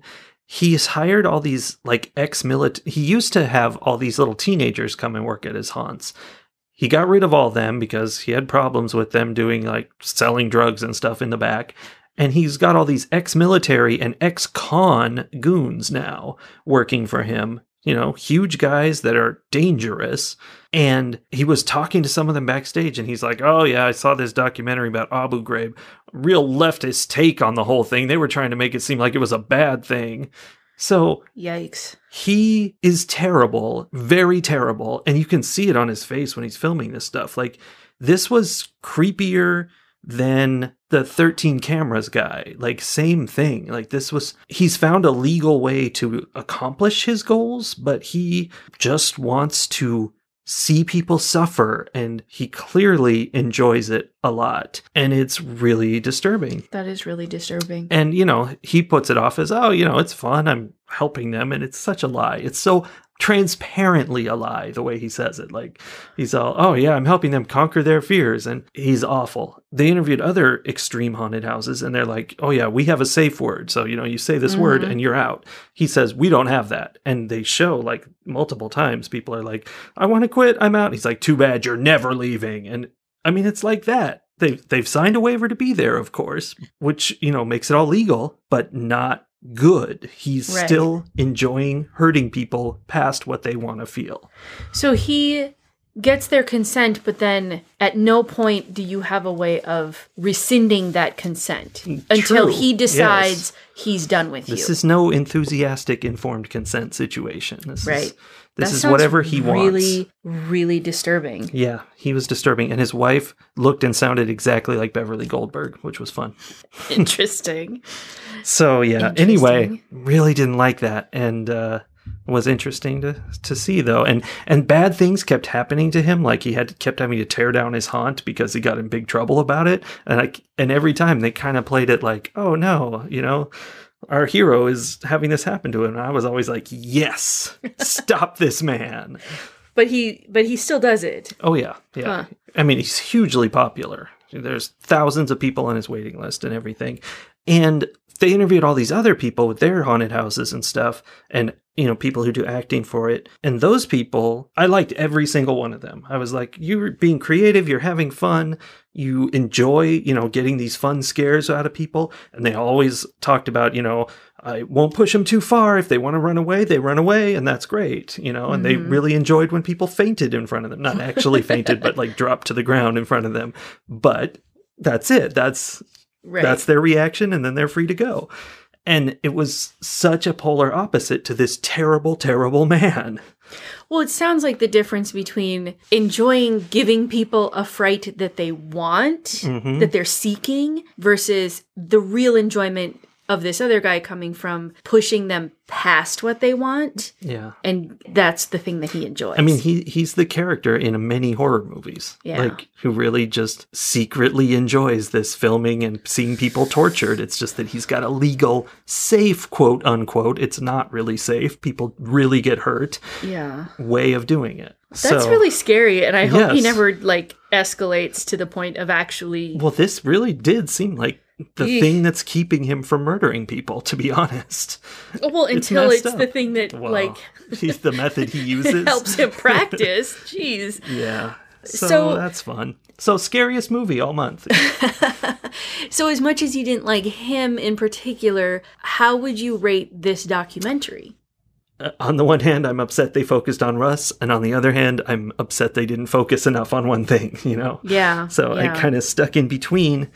Speaker 2: He's hired all these like ex-milit He used to have all these little teenagers come and work at his haunts. He got rid of all them because he had problems with them doing like selling drugs and stuff in the back. And he's got all these ex military and ex con goons now working for him you know, huge guys that are dangerous. And he was talking to some of them backstage, and he's like, Oh, yeah, I saw this documentary about Abu Ghraib. Real leftist take on the whole thing. They were trying to make it seem like it was a bad thing. So
Speaker 1: Yikes.
Speaker 2: he is terrible, very terrible. And you can see it on his face when he's filming this stuff. Like, this was creepier than the 13 cameras guy. Like, same thing. Like, this was, he's found a legal way to accomplish his goals, but he just wants to see people suffer and he clearly enjoys it a lot and it's really disturbing
Speaker 1: That is really disturbing.
Speaker 2: and you know he puts it off as oh you know it's fun i'm helping them and it's such a lie it's so transparently a lie the way he says it. Like he's all oh yeah i'm helping them conquer their fears and he's awful. They interviewed other extreme haunted houses and they're like oh yeah we have a safe word so you know you say this word
Speaker 1: Mhm.
Speaker 2: and you're out. He says we don't have that and they show like multiple times people are like i want to quit i'm out he's like too bad you're never leaving and i mean it's like that. They've they've signed a waiver to be there of course which you know makes it all legal but not good he's
Speaker 1: Right.
Speaker 2: still enjoying hurting people past what they want to feel
Speaker 1: So he gets their consent, but then at no point do you have a way of rescinding that consent mm,
Speaker 2: until
Speaker 1: he decides he's done with
Speaker 2: this
Speaker 1: you.
Speaker 2: This is no enthusiastic informed consent situation this
Speaker 1: Right.
Speaker 2: is this
Speaker 1: That
Speaker 2: is whatever he
Speaker 1: really,
Speaker 2: wants
Speaker 1: Really, really disturbing.
Speaker 2: yeah he was disturbing and his wife looked and sounded exactly like beverly goldberg which was fun
Speaker 1: Interesting.
Speaker 2: So yeah.
Speaker 1: Interesting.
Speaker 2: Anyway, really didn't like that, and uh, was interesting to to see though. And and bad things kept happening to him. Like he had kept having to tear down his haunt because he got in big trouble about it. And I and every time they kind of played it like, oh no, you know. Our hero is having this happen to him. And I was always like, yes, stop this man.
Speaker 1: But he but he still does it.
Speaker 2: Oh yeah, yeah.
Speaker 1: Huh.
Speaker 2: I mean, he's hugely popular. There's thousands of people on his waiting list and everything. And they interviewed all these other people with their haunted houses and stuff, and you know, people who do acting for it. And those people, I liked every single one of them. I was like, you're being creative, you're having fun, you enjoy, you know, getting these fun scares out of people. And they always talked about, you know, I won't push them too far. If they want to run away, they run away, and that's great, you know. And they
Speaker 1: Mhm.
Speaker 2: really enjoyed when people fainted in front of them. Not actually fainted, but like dropped to the ground in front of them. But that's it. That's
Speaker 1: Right.
Speaker 2: that's their reaction, and then they're free to go. And it was such a polar opposite to this terrible, terrible man.
Speaker 1: Well, it sounds like the difference between enjoying giving people a fright that they want,
Speaker 2: Mhm.
Speaker 1: that they're seeking, versus the real enjoyment of this other guy coming from pushing them past what they want.
Speaker 2: Yeah.
Speaker 1: And that's the thing that he enjoys.
Speaker 2: I mean, he he's the character in many horror movies,
Speaker 1: Yeah.
Speaker 2: like who really just secretly enjoys this filming and seeing people tortured. It's just that he's got a legal, safe quote unquote. It's not really safe. People really get hurt.
Speaker 1: yeah.
Speaker 2: Way of doing it.
Speaker 1: That's
Speaker 2: So-
Speaker 1: really scary. And I hope he never like escalates to the point of actually.
Speaker 2: Well, this really did seem like the thing that's keeping him from murdering people. To be honest,
Speaker 1: well, until it's,
Speaker 2: up.
Speaker 1: the thing that
Speaker 2: Well,
Speaker 1: like
Speaker 2: he's the method he uses
Speaker 1: helps him practice. Jeez.
Speaker 2: Yeah. So,
Speaker 1: So-
Speaker 2: that's fun. So scariest movie all month.
Speaker 1: So, as much as you didn't like him in particular, how would you rate this documentary?
Speaker 2: Uh, on the one hand, I'm upset they focused on Russ, and on the other hand, I'm upset they didn't focus enough on one thing. You know.
Speaker 1: Yeah.
Speaker 2: So
Speaker 1: yeah.
Speaker 2: I kind of stuck in between,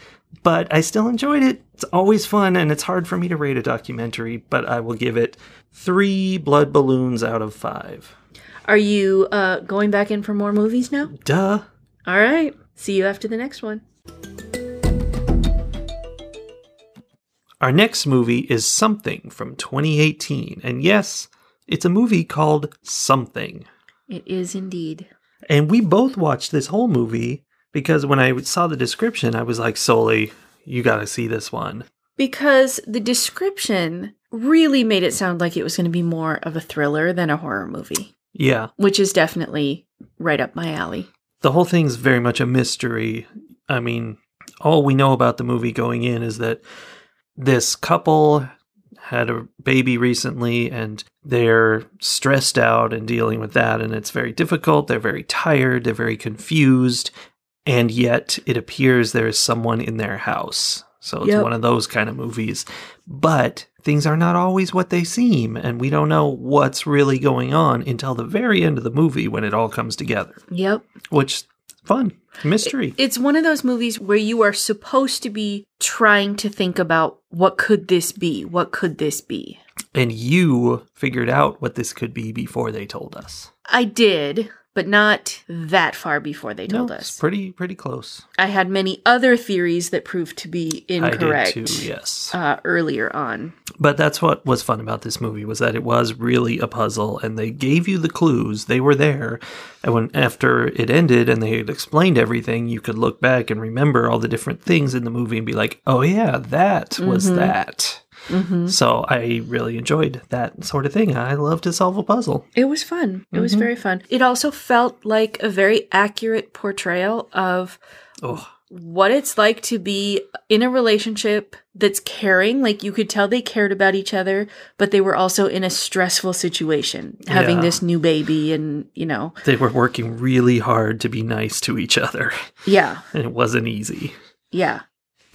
Speaker 2: but I still enjoyed it. It's always fun, and it's hard for me to rate a documentary, but I will give it three blood balloons out of five.
Speaker 1: Are you uh, going back in for more movies now?
Speaker 2: Duh.
Speaker 1: All right. See you after the next one.
Speaker 2: Our next movie is Something from 2018, and yes, it's a movie called Something.
Speaker 1: It is indeed.
Speaker 2: And we both watched this whole movie because when I saw the description, I was like, Soli, you got to see this one.
Speaker 1: Because the description really made it sound like it was going to be more of a thriller than a horror movie,
Speaker 2: Yeah.
Speaker 1: which is definitely right up my alley.
Speaker 2: The whole thing's very much a mystery. I mean, all we know about the movie going in is that this couple had a baby recently and they're stressed out and dealing with that and it's very difficult they're very tired they're very confused and yet it appears there is someone in their house so it's
Speaker 1: Yep.
Speaker 2: one of those kind of movies but things are not always what they seem, and we don't know what's really going on until the very end of the movie when it all comes together.
Speaker 1: Yep.
Speaker 2: Which fun mystery.
Speaker 1: It's one of those movies where you are supposed to be trying to think about what could this be? What could this be?
Speaker 2: And you figured out what this could be before they told us.
Speaker 1: I did, but not that far before they told
Speaker 2: No,
Speaker 1: us.
Speaker 2: pretty pretty close.
Speaker 1: I had many other theories that proved to be incorrect
Speaker 2: I did too. Yes.
Speaker 1: uh, earlier on.
Speaker 2: But that's what was fun about this movie was that it was really a puzzle and they gave you the clues. They were there. And when after it ended and they had explained everything, you could look back and remember all the different things in the movie and be like, "Oh yeah, that was that."
Speaker 1: Hmm
Speaker 2: So I really enjoyed that sort of thing. I love to solve a puzzle.
Speaker 1: It was fun. It was
Speaker 2: Mhm.
Speaker 1: very fun. It also felt like a very accurate portrayal of
Speaker 2: Oh,
Speaker 1: what it's like to be in a relationship that's caring. Like you could tell they cared about each other, but they were also in a stressful situation, having
Speaker 2: Yeah.
Speaker 1: this new baby and, you know,
Speaker 2: they were working really hard to be nice to each other,
Speaker 1: yeah,
Speaker 2: and it wasn't easy.
Speaker 1: yeah.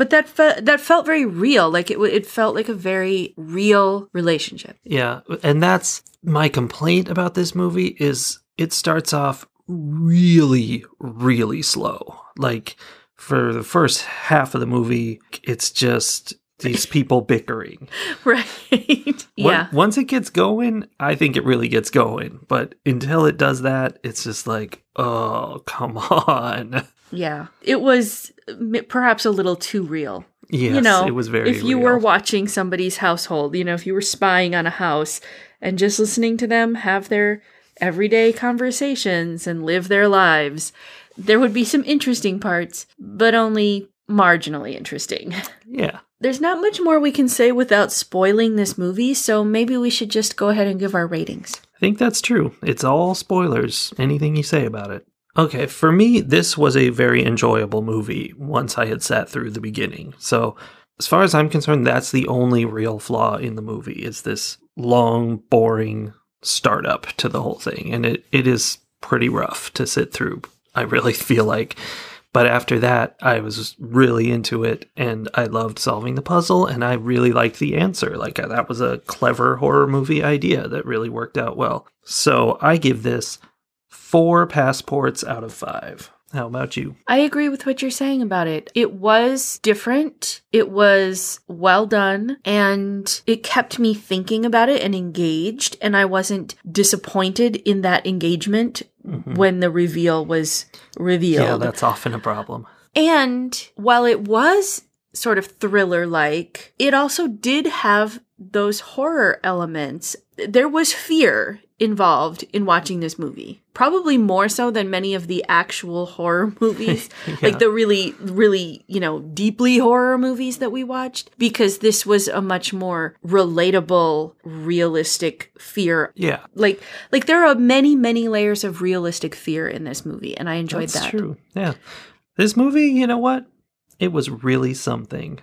Speaker 1: But that fe- that felt very real. Like it w- it felt like a very real relationship.
Speaker 2: Yeah, and that's my complaint about this movie is it starts off really really slow. Like for the first half of the movie, it's just these people bickering.
Speaker 1: Right. Yeah.
Speaker 2: once it gets going, I think it really gets going, but until it does that, it's just like, "Oh, come on."
Speaker 1: Yeah. It was perhaps a little too real.
Speaker 2: Yes,
Speaker 1: you know,
Speaker 2: it was very
Speaker 1: if you were watching somebody's household, you know, if you were spying on a house and just listening to them have their everyday conversations and live their lives, there would be some interesting parts, but only marginally interesting.
Speaker 2: Yeah.
Speaker 1: There's not much more we can say without spoiling this movie, so maybe we should just go ahead and give our ratings.
Speaker 2: I think that's true. It's all spoilers, anything you say about it. Okay, for me, this was a very enjoyable movie once I had sat through the beginning. So, as far as I'm concerned, that's the only real flaw in the movie is this long, boring startup to the whole thing. And it, it is pretty rough to sit through, I really feel like. But after that, I was really into it and I loved solving the puzzle and I really liked the answer. Like, that was a clever horror movie idea that really worked out well. So I give this four passports out of five. How about you?
Speaker 1: I agree with what you're saying about it. It was different. It was well done and it kept me thinking about it and engaged. And I wasn't disappointed in that engagement
Speaker 2: Mhm.
Speaker 1: when the reveal was revealed.
Speaker 2: Yeah, that's often a problem.
Speaker 1: And while it was sort of thriller like, it also did have those horror elements. There was fear involved in watching this movie. Probably more so than many of the actual horror movies,
Speaker 2: Yeah.
Speaker 1: like the really, really, you know, deeply horror movies that we watched, because this was a much more relatable, realistic fear.
Speaker 2: Yeah,
Speaker 1: Like, like there are many, many layers of realistic fear in this movie, and I enjoyed that.
Speaker 2: that's
Speaker 1: that.
Speaker 2: true. Yeah. This movie, you know what? It was really something.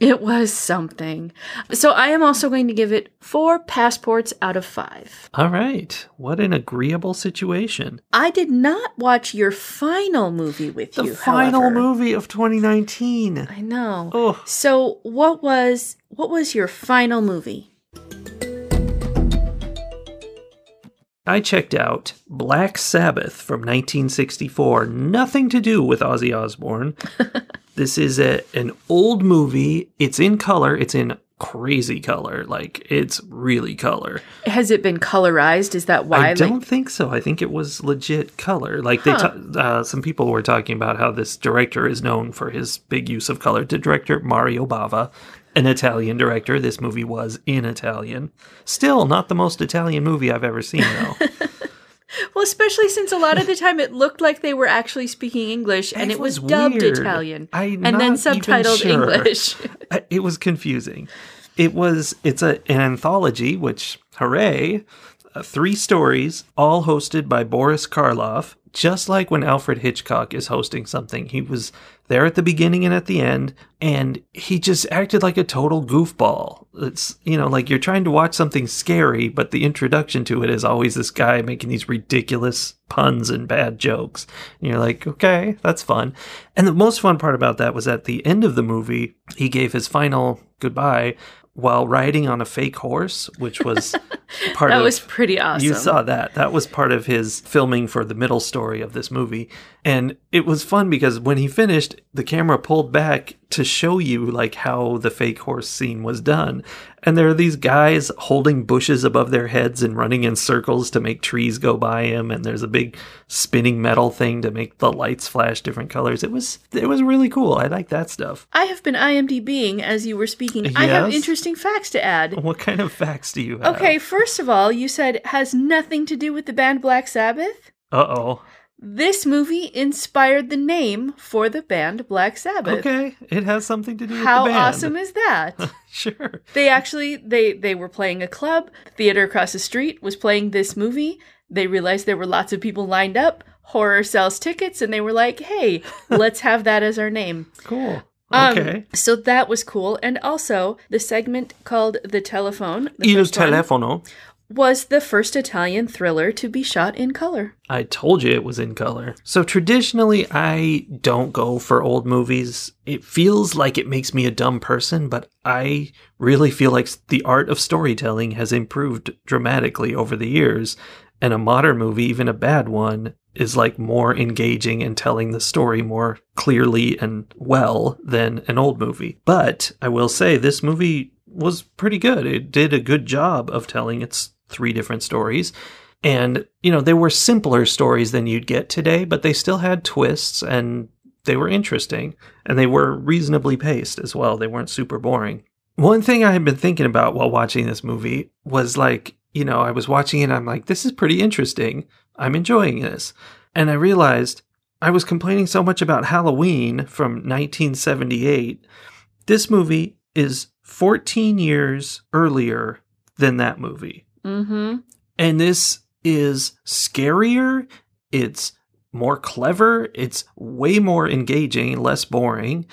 Speaker 1: It was something. So I am also going to give it four passports out of five.
Speaker 2: All right. What an agreeable situation.
Speaker 1: I did not watch your final movie with
Speaker 2: The
Speaker 1: you.
Speaker 2: The final
Speaker 1: however.
Speaker 2: movie of 2019.
Speaker 1: I know.
Speaker 2: Oh,
Speaker 1: So what was what was your final movie?
Speaker 2: I checked out Black Sabbath from 1964. Nothing to do with Ozzy Osbourne. this is a, an old movie. It's in color. It's in crazy color. Like, it's really color.
Speaker 1: Has it been colorized? Is that why?
Speaker 2: I don't
Speaker 1: Like,
Speaker 2: think so. I think it was legit color. Like they,
Speaker 1: Huh.
Speaker 2: ta- uh, some people were talking about how this director is known for his big use of color. The director Mario Bava, an Italian director. This movie was in Italian. Still not the most Italian movie I've ever seen, though.
Speaker 1: well, especially since a lot of the time it looked like they were actually speaking English and
Speaker 2: It
Speaker 1: it was,
Speaker 2: was
Speaker 1: dubbed
Speaker 2: weird.
Speaker 1: Italian
Speaker 2: I'm
Speaker 1: and then subtitled
Speaker 2: sure.
Speaker 1: English.
Speaker 2: It was confusing. It was it's a an anthology, which hooray, uh, three stories, all hosted by Boris Karloff. Just like when Alfred Hitchcock is hosting something, he was there at the beginning and at the end, and he just acted like a total goofball. It's you know like you're trying to watch something scary, but the introduction to it is always this guy making these ridiculous puns and bad jokes. And you're like, okay, that's fun. And the most fun part about that was at the end of the movie, he gave his final goodbye while riding on a fake horse, which was part
Speaker 1: That
Speaker 2: of that
Speaker 1: was pretty awesome.
Speaker 2: You saw that. That was part of his filming for the middle story of this movie. And it was fun because when he finished, the camera pulled back to show you like how the fake horse scene was done. And there are these guys holding bushes above their heads and running in circles to make trees go by him and there's a big spinning metal thing to make the lights flash different colors. It was it was really cool. I like that stuff.
Speaker 1: I have been IMDBing as you were speaking. I have interesting facts to add.
Speaker 2: What kind of facts do you have?
Speaker 1: Okay, first of all, you said has nothing to do with the band Black Sabbath.
Speaker 2: Uh-oh.
Speaker 1: This movie inspired the name for the band Black Sabbath.
Speaker 2: Okay, it has something to do with
Speaker 1: How
Speaker 2: the band.
Speaker 1: awesome is that?
Speaker 2: Sure.
Speaker 1: they actually they they were playing a club. The theater across the street was playing this movie. They realized there were lots of people lined up. Horror sells tickets, and they were like, "Hey, let's have that as our name."
Speaker 2: Cool.
Speaker 1: Um,
Speaker 2: Okay.
Speaker 1: So that was cool, and also the segment called "The Telephone" the
Speaker 2: Il
Speaker 1: first one,
Speaker 2: telefono.
Speaker 1: Was the first Italian thriller to be shot in color.
Speaker 2: I told you it was in color. So traditionally, I don't go for old movies. It feels like it makes me a dumb person, but I really feel like the art of storytelling has improved dramatically over the years. And a modern movie, even a bad one, is like more engaging and telling the story more clearly and well than an old movie. But I will say this movie was pretty good. It did a good job of telling its three different stories. And, you know, they were simpler stories than you'd get today, but they still had twists and they were interesting and they were reasonably paced as well. They weren't super boring. One thing I had been thinking about while watching this movie was like, you know, I was watching it and I'm like, this is pretty interesting. I'm enjoying this. And I realized I was complaining so much about Halloween from 1978. This movie is 14 years earlier than that movie.
Speaker 1: Mm-hmm.
Speaker 2: And this is scarier. It's more clever. It's way more engaging, less boring.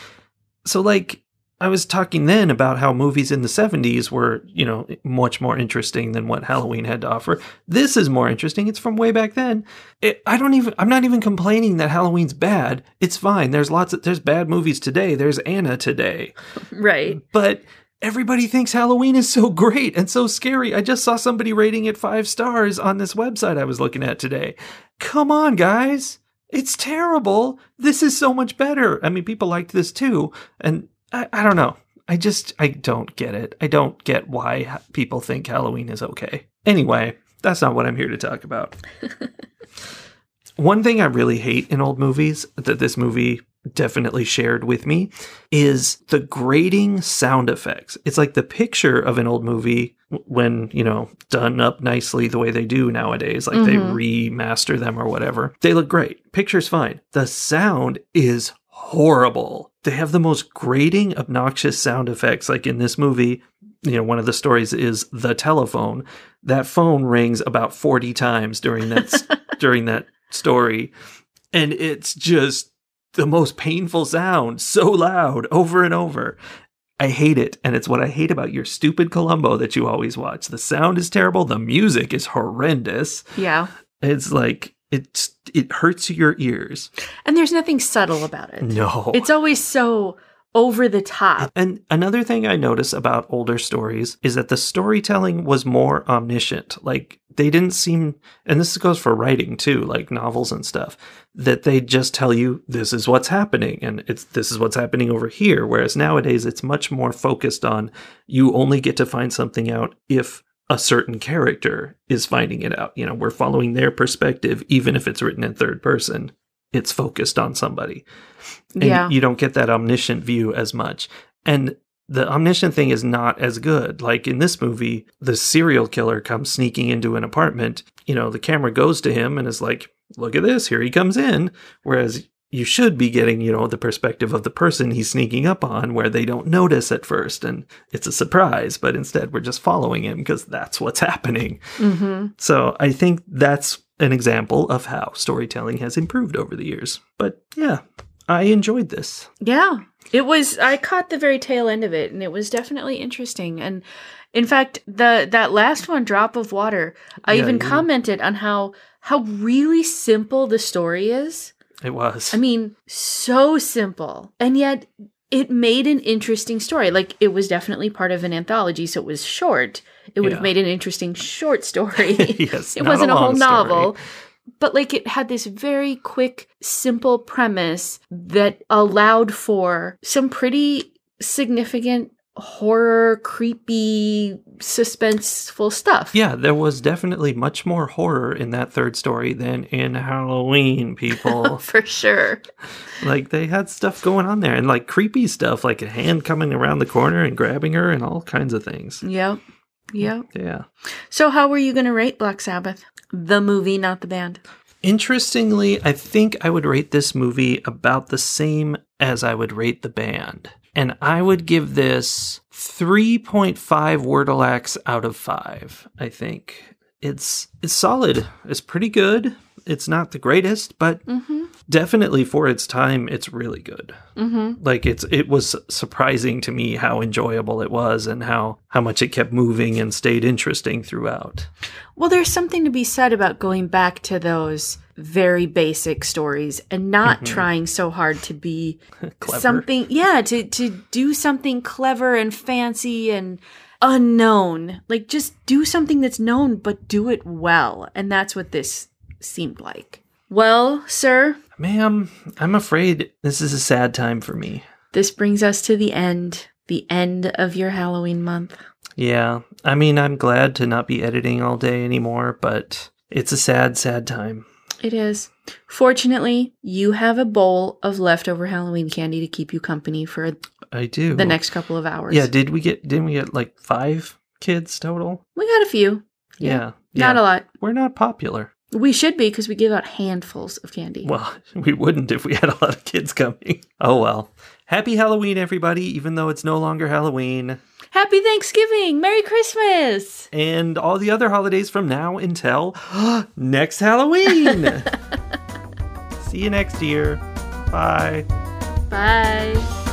Speaker 2: So, like, I was talking then about how movies in the 70s were, you know, much more interesting than what Halloween had to offer. This is more interesting. It's from way back then. It, I don't even, I'm not even complaining that Halloween's bad. It's fine. There's lots of, there's bad movies today. There's Anna today
Speaker 1: Right.
Speaker 2: but everybody thinks Halloween is so great and so scary. I just saw somebody rating it five stars on this website I was looking at today. Come on, guys. It's terrible. This is so much better. I mean, people liked this too. And I, I don't know. I just, I don't get it. I don't get why people think Halloween is okay. Anyway, that's not what I'm here to talk about. One thing I really hate in old movies that this movie definitely shared with me is the grating sound effects. It's like the picture of an old movie when, you know, done up nicely the way they do nowadays, like they mm-hmm. remaster them or whatever. They look great. Picture's fine. The sound is horrible. They have the most grating, obnoxious sound effects. Like in this movie, you know, one of the stories is the telephone. That phone rings about 40 times during that during that story. And it's just the most painful sound, so loud over and over. I hate it. And it's what I hate about your stupid Columbo that you always watch. The sound is terrible. The music is horrendous.
Speaker 1: Yeah.
Speaker 2: It's like, it's, it hurts your ears.
Speaker 1: And there's nothing subtle about it.
Speaker 2: No.
Speaker 1: It's always so over the top.
Speaker 2: And another thing I notice about older stories is that the storytelling was more omniscient. Like they didn't seem, and this goes for writing too, like novels and stuff, that they just tell you this is what's happening and it's this is what's happening over here. Whereas nowadays it's much more focused on you only get to find something out if a certain character is finding it out. You know, we're following their perspective, even if it's written in third person. It's focused on somebody and
Speaker 1: Yeah.
Speaker 2: you don't get that omniscient view as much. And the omniscient thing is not as good. Like in this movie, the serial killer comes sneaking into an apartment. You know, the camera goes to him and is like, look at this, here he comes in. Whereas you should be getting, you know, the perspective of the person he's sneaking up on where they don't notice at first and it's a surprise, but instead we're just following him because that's what's happening.
Speaker 1: Mm-hmm.
Speaker 2: So I think that's an example of how storytelling has improved over the years. But yeah, I enjoyed this.
Speaker 1: Yeah. It was I caught the very tail end of it and it was definitely interesting. And in fact, the that last one, Drop of Water, I
Speaker 2: Yeah,
Speaker 1: even
Speaker 2: you-
Speaker 1: commented on how how really simple the story is.
Speaker 2: It was.
Speaker 1: I mean, so simple. And yet it made an interesting story. Like it was definitely part of an anthology, so it was short. It would have made an interesting short story.
Speaker 2: Yes,
Speaker 1: it wasn't a, whole
Speaker 2: story.
Speaker 1: novel. But like it had this very quick, simple premise that allowed for some pretty significant horror, creepy, suspenseful stuff.
Speaker 2: Yeah, there was definitely much more horror in that third story than in Halloween, people.
Speaker 1: For sure.
Speaker 2: like they had stuff going on there and like creepy stuff, like a hand coming around the corner and grabbing her and all kinds of things.
Speaker 1: Yep. Yep.
Speaker 2: Yeah.
Speaker 1: So how were you going to rate Black Sabbath? The movie, not the band.
Speaker 2: Interestingly, I think I would rate this movie about the same as I would rate the band. And I would give this 3.5 Wurdalaks out of 5, I think. It's it's solid. It's pretty good. It's not the greatest, but
Speaker 1: Mm-hmm.
Speaker 2: definitely for its time it's really good.
Speaker 1: Mm-hmm.
Speaker 2: Like it's it was surprising to me how enjoyable it was and how how much it kept moving and stayed interesting throughout.
Speaker 1: Well, there's something to be said about going back to those very basic stories and not trying so hard to be something yeah, to to do something clever and fancy and unknown. Like just do something that's known but do it well. And that's what this seemed like. Well, sir,
Speaker 2: Ma'am, I'm afraid this is a sad time for me.
Speaker 1: this brings us to the end, the end of your Halloween month.
Speaker 2: Yeah, I mean, I'm glad to not be editing all day anymore, but it's a sad, sad time.
Speaker 1: It is. Fortunately, you have a bowl of leftover Halloween candy to keep you company for
Speaker 2: I do.
Speaker 1: the next couple of hours.
Speaker 2: Yeah, did we get, didn't we get like five kids total?
Speaker 1: we got a few.
Speaker 2: Yeah.
Speaker 1: Not
Speaker 2: yeah.
Speaker 1: a lot.
Speaker 2: We're not popular.
Speaker 1: We should be because we give out handfuls of candy.
Speaker 2: Well, we wouldn't if we had a lot of kids coming. Oh well. Happy Halloween, everybody, even though it's no longer Halloween.
Speaker 1: Happy Thanksgiving! Merry Christmas!
Speaker 2: And all the other holidays from now until next Halloween. See you next year. Bye.
Speaker 1: Bye.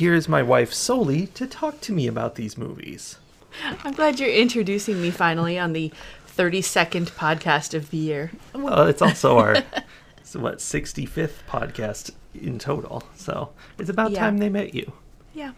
Speaker 2: Here's my wife Soli to talk to me about these movies.
Speaker 1: I'm glad you're introducing me finally on the 32nd podcast of the year.
Speaker 2: Well, it's also our so what 65th podcast in total. So it's about
Speaker 1: Yeah.
Speaker 2: time they met you.
Speaker 1: Yeah.